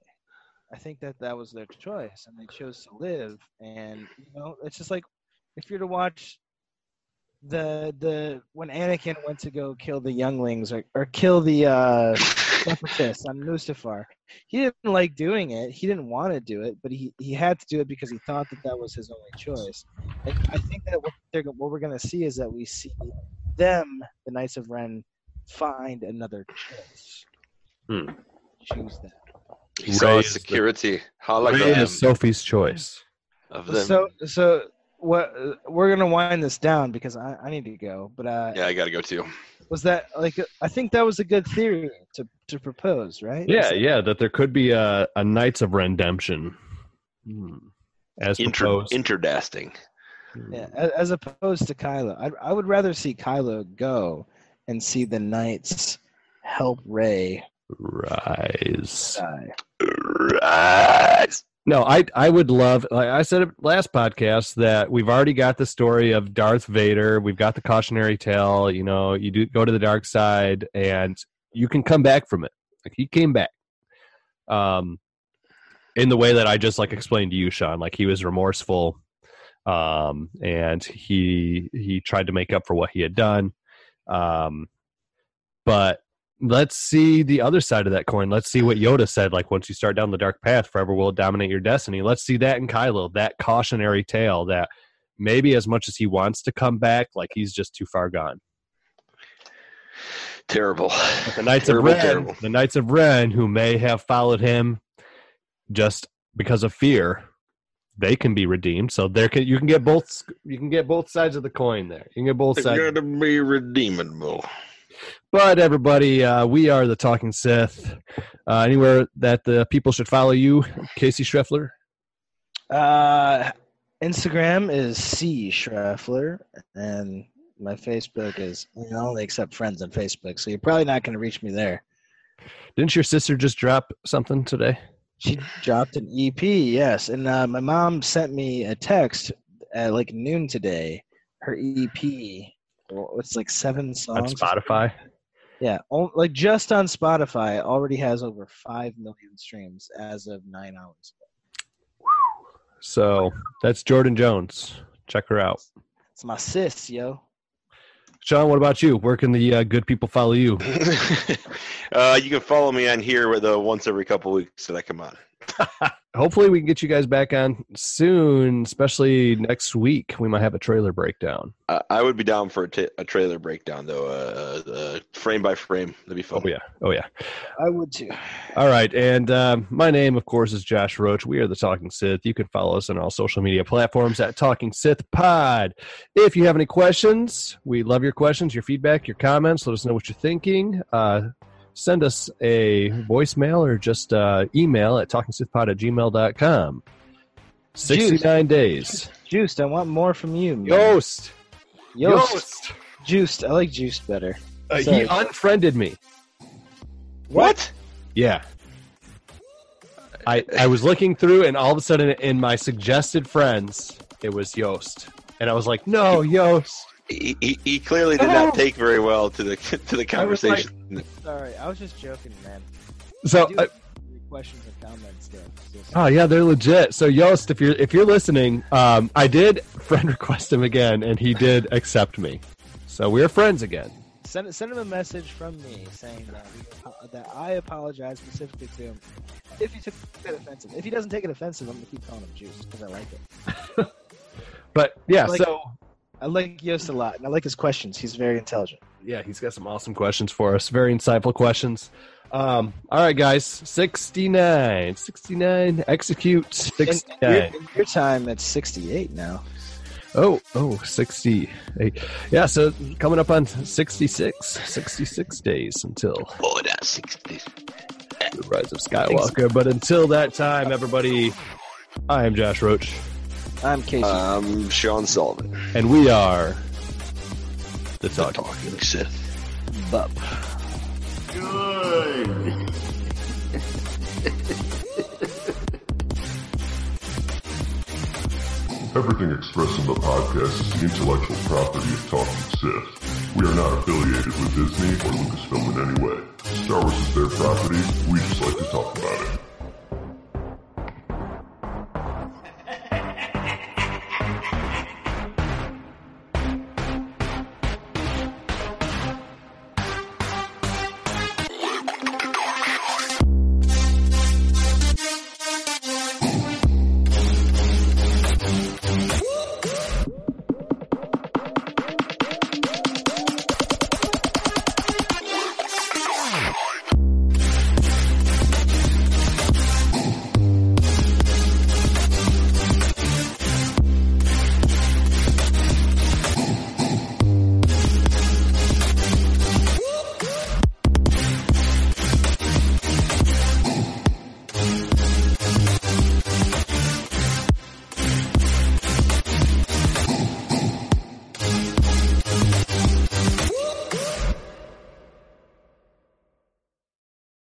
Speaker 3: I think that that was their choice, and they chose to live. And you know, it's just like if you're to watch the the when Anakin went to go kill the younglings or, or kill the uh, separatist on Mustafar. He didn't like doing it. He didn't want to do it, but he, he had to do it because he thought that that was his only choice. And I think that what, they're, what we're going to see is that we see them, the Knights of Ren, find another choice.
Speaker 2: Hmm.
Speaker 3: Choose that.
Speaker 4: He saw
Speaker 2: Raise the-
Speaker 4: security
Speaker 2: Rey is Sophie's choice.
Speaker 4: of them.
Speaker 3: So so what we're gonna wind this down because I, I need to go. But uh,
Speaker 4: yeah, I gotta go too.
Speaker 3: was that like I think that was a good theory to to propose, right?
Speaker 2: Yeah, yeah, that there could be a, a Knights of Redemption. Hmm. As
Speaker 4: Inter-
Speaker 2: proposed.
Speaker 4: interdasting.
Speaker 3: Yeah, a- as opposed to Kylo, I I would rather see Kylo go and see the knights help Rey
Speaker 2: Rise.
Speaker 3: die.
Speaker 4: Rise.
Speaker 2: No, I I would love. Like I said last podcast that we've already got the story of Darth Vader. We've got the cautionary tale. You know, you do go to the dark side, and you can come back from it. Like he came back, um, in the way that I just like explained to you, Sean. Like he was remorseful, um, and he he tried to make up for what he had done. Um, but let's see the other side of that coin. Let's see what Yoda said. Like once you start down the dark path, forever will dominate your destiny. Let's see that in Kylo, that cautionary tale that maybe as much as he wants to come back, like he's just too far gone.
Speaker 4: Terrible.
Speaker 2: But the Knights
Speaker 4: Terrible,
Speaker 2: of Ren,
Speaker 4: terrible.
Speaker 2: the Knights of Ren, who may have followed him just because of fear, they can be redeemed. So there can you can get both you can get both sides of the coin there. You can get both sides.
Speaker 4: It's
Speaker 2: sides.
Speaker 4: gotta be redeemable.
Speaker 2: But everybody, uh, we are the Talking Sith. Uh, anywhere that the people should follow you, Casey Schreffler.
Speaker 3: Uh, Instagram is C Schreffler, and my Facebook is I only accept friends on Facebook, so you're probably not going to reach me there.
Speaker 2: Didn't your sister just drop something today?
Speaker 3: She dropped an EP, yes, and uh, my mom sent me a text at like noon today. Her EP, it's like seven songs. On.
Speaker 2: Spotify.
Speaker 3: Yeah, on, like just on Spotify, it already has over five million streams as of nine hours. ago.
Speaker 2: So that's Jordan Jones. Check her out.
Speaker 3: It's my sis, yo.
Speaker 2: Sean, what about you? Where can the uh, good people follow you?
Speaker 4: uh, you can follow me on here with the once every couple weeks that I come on.
Speaker 2: Hopefully, we can get you guys back on soon, especially next week. We might have a trailer breakdown.
Speaker 4: I, I would be down for a, trailer breakdown though, uh, uh, frame by frame. That'd be fun.
Speaker 2: Oh, yeah. Oh, yeah.
Speaker 3: I would too.
Speaker 2: All right. And um, my name, of course, is Josh Roach. We are the Talking Sith. You can follow us on all social media platforms at Talking Sith Pod. If you have any questions, we love your questions, your feedback, your comments. Let us know what you're thinking. Send us a voicemail or just uh, email at talkingsithpod at gmail.com. 69 days.
Speaker 3: Juiced, I want more from you. Man.
Speaker 2: Yost.
Speaker 3: Yost. Juiced. I like juiced better.
Speaker 2: Uh, he unfriended me.
Speaker 4: What?
Speaker 2: Yeah. I I was looking through, and all of a sudden, in my suggested friends, it was Yoast. and I was like, "No, Yost."
Speaker 4: He, he, he clearly did not take very well to the to the
Speaker 2: I like-
Speaker 4: conversation.
Speaker 3: Sorry, I was just joking, man.
Speaker 2: So,
Speaker 3: Do
Speaker 2: I,
Speaker 3: questions and comments there. Just-
Speaker 2: oh yeah, they're legit. So Yost, if you're if you're listening, um, I did friend request him again, and he did accept me. So we're friends again.
Speaker 3: Send send him a message from me saying that we, that I apologize specifically to him if he took it offensive. If he doesn't take it offensive, I'm gonna keep calling him Juice because I like it.
Speaker 2: But yeah,
Speaker 3: Like-
Speaker 2: so
Speaker 3: I like Yost a lot, and I like his questions. He's very intelligent.
Speaker 2: yeah, he's got some awesome questions for us. Very insightful questions. Um, all right, guys, 69, 69, execute 69.
Speaker 3: in your, in your time, it's 68 now.
Speaker 2: Oh, oh, 68. Yeah, so coming up on 66, 66 days until
Speaker 4: Oh, that's sixty.
Speaker 2: the rise of Skywalker. But until that time, everybody, I am Josh Roach,
Speaker 3: I'm Casey.
Speaker 4: Um, Sean Sullivan.
Speaker 2: and we are the Talking.
Speaker 4: Talking Sith.
Speaker 3: Bub.
Speaker 1: Good. Everything expressed in the podcast is the intellectual property of Talking Sith. We are not affiliated with Disney or Lucasfilm in any way. Star Wars is their property. We just like to talk about it.